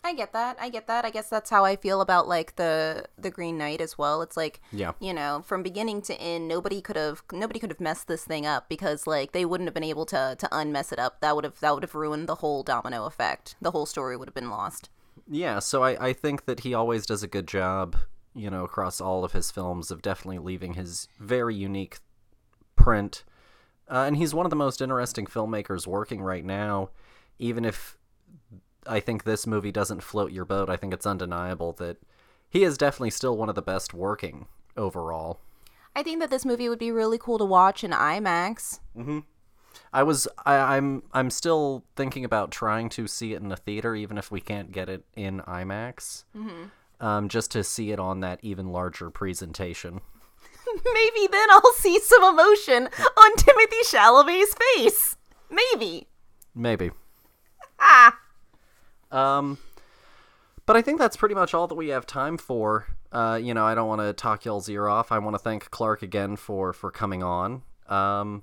I get that. I get that. I guess that's how I feel about like the the Green Knight as well. It's like Yeah. you know, from beginning to end, nobody could have nobody could have messed this thing up because like they wouldn't have been able to to unmess it up. That would have that would have ruined the whole domino effect. The whole story would have been lost. Yeah, so I, I think that he always does a good job, you know, across all of his films of definitely leaving his very unique print. Uh, and he's one of the most interesting filmmakers working right now. Even if I think this movie doesn't float your boat, I think it's undeniable that he is definitely still one of the best working overall. I think that this movie would be really cool to watch in IMAX. I was I, I'm I'm still thinking about trying to see it in a theater, even if we can't get it in IMAX, um, just to see it on that even larger presentation. Maybe then I'll see some emotion on Timothée Chalamet's face. Maybe. Maybe. Ah. Um, but I think that's pretty much all that we have time for. Uh, you know, I don't want to talk y'all's ear off. I want to thank Clark again for for coming on. Um,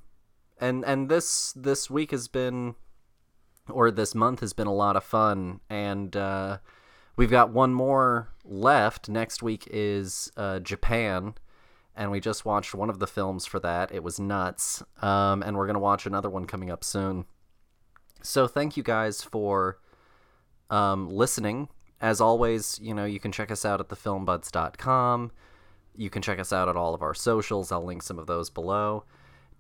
and and this this week has been, or this month has been a lot of fun, and uh, we've got one more left. Next week is uh, Japan. And we just watched one of the films for that. It was nuts. Um, and we're going to watch another one coming up soon. So thank you guys for um, listening. As always, you know, you can check us out at thefilmbuds.com. You can check us out at all of our socials. I'll link some of those below.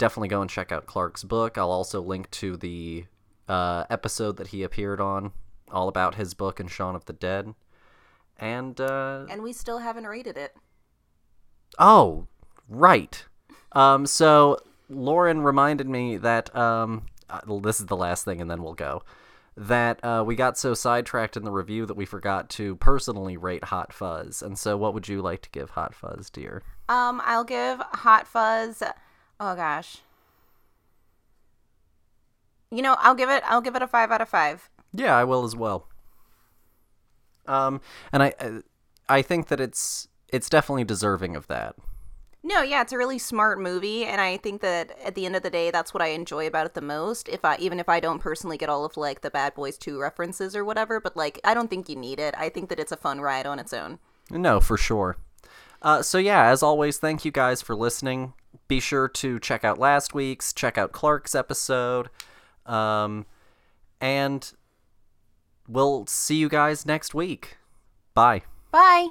Definitely go and check out Clark's book. I'll also link to the uh, episode that he appeared on, all about his book and Shaun of the Dead. And, uh, And we still haven't rated it. Oh, right. Um, so Lauren reminded me that um, uh, this is the last thing, and then we'll go. That uh, we got so sidetracked in the review that we forgot to personally rate Hot Fuzz. And so, what would you like to give Hot Fuzz, dear? Um, I'll give Hot Fuzz. Oh gosh. You know, I'll give it. I'll give it a five out of five. Yeah, I will as well. Um, and I, I think that it's it's definitely deserving of that. No, yeah, it's a really smart movie, and I think that at the end of the day, that's what I enjoy about it the most. If I, even if I don't personally get all of like the Bad Boys Two references or whatever, but like I don't think you need it. I think that it's a fun ride on its own. No, for sure. Uh, so yeah, as always, thank you guys for listening. Be sure to check out last week's, check out Clark's episode, um, and we'll see you guys next week. Bye. Bye.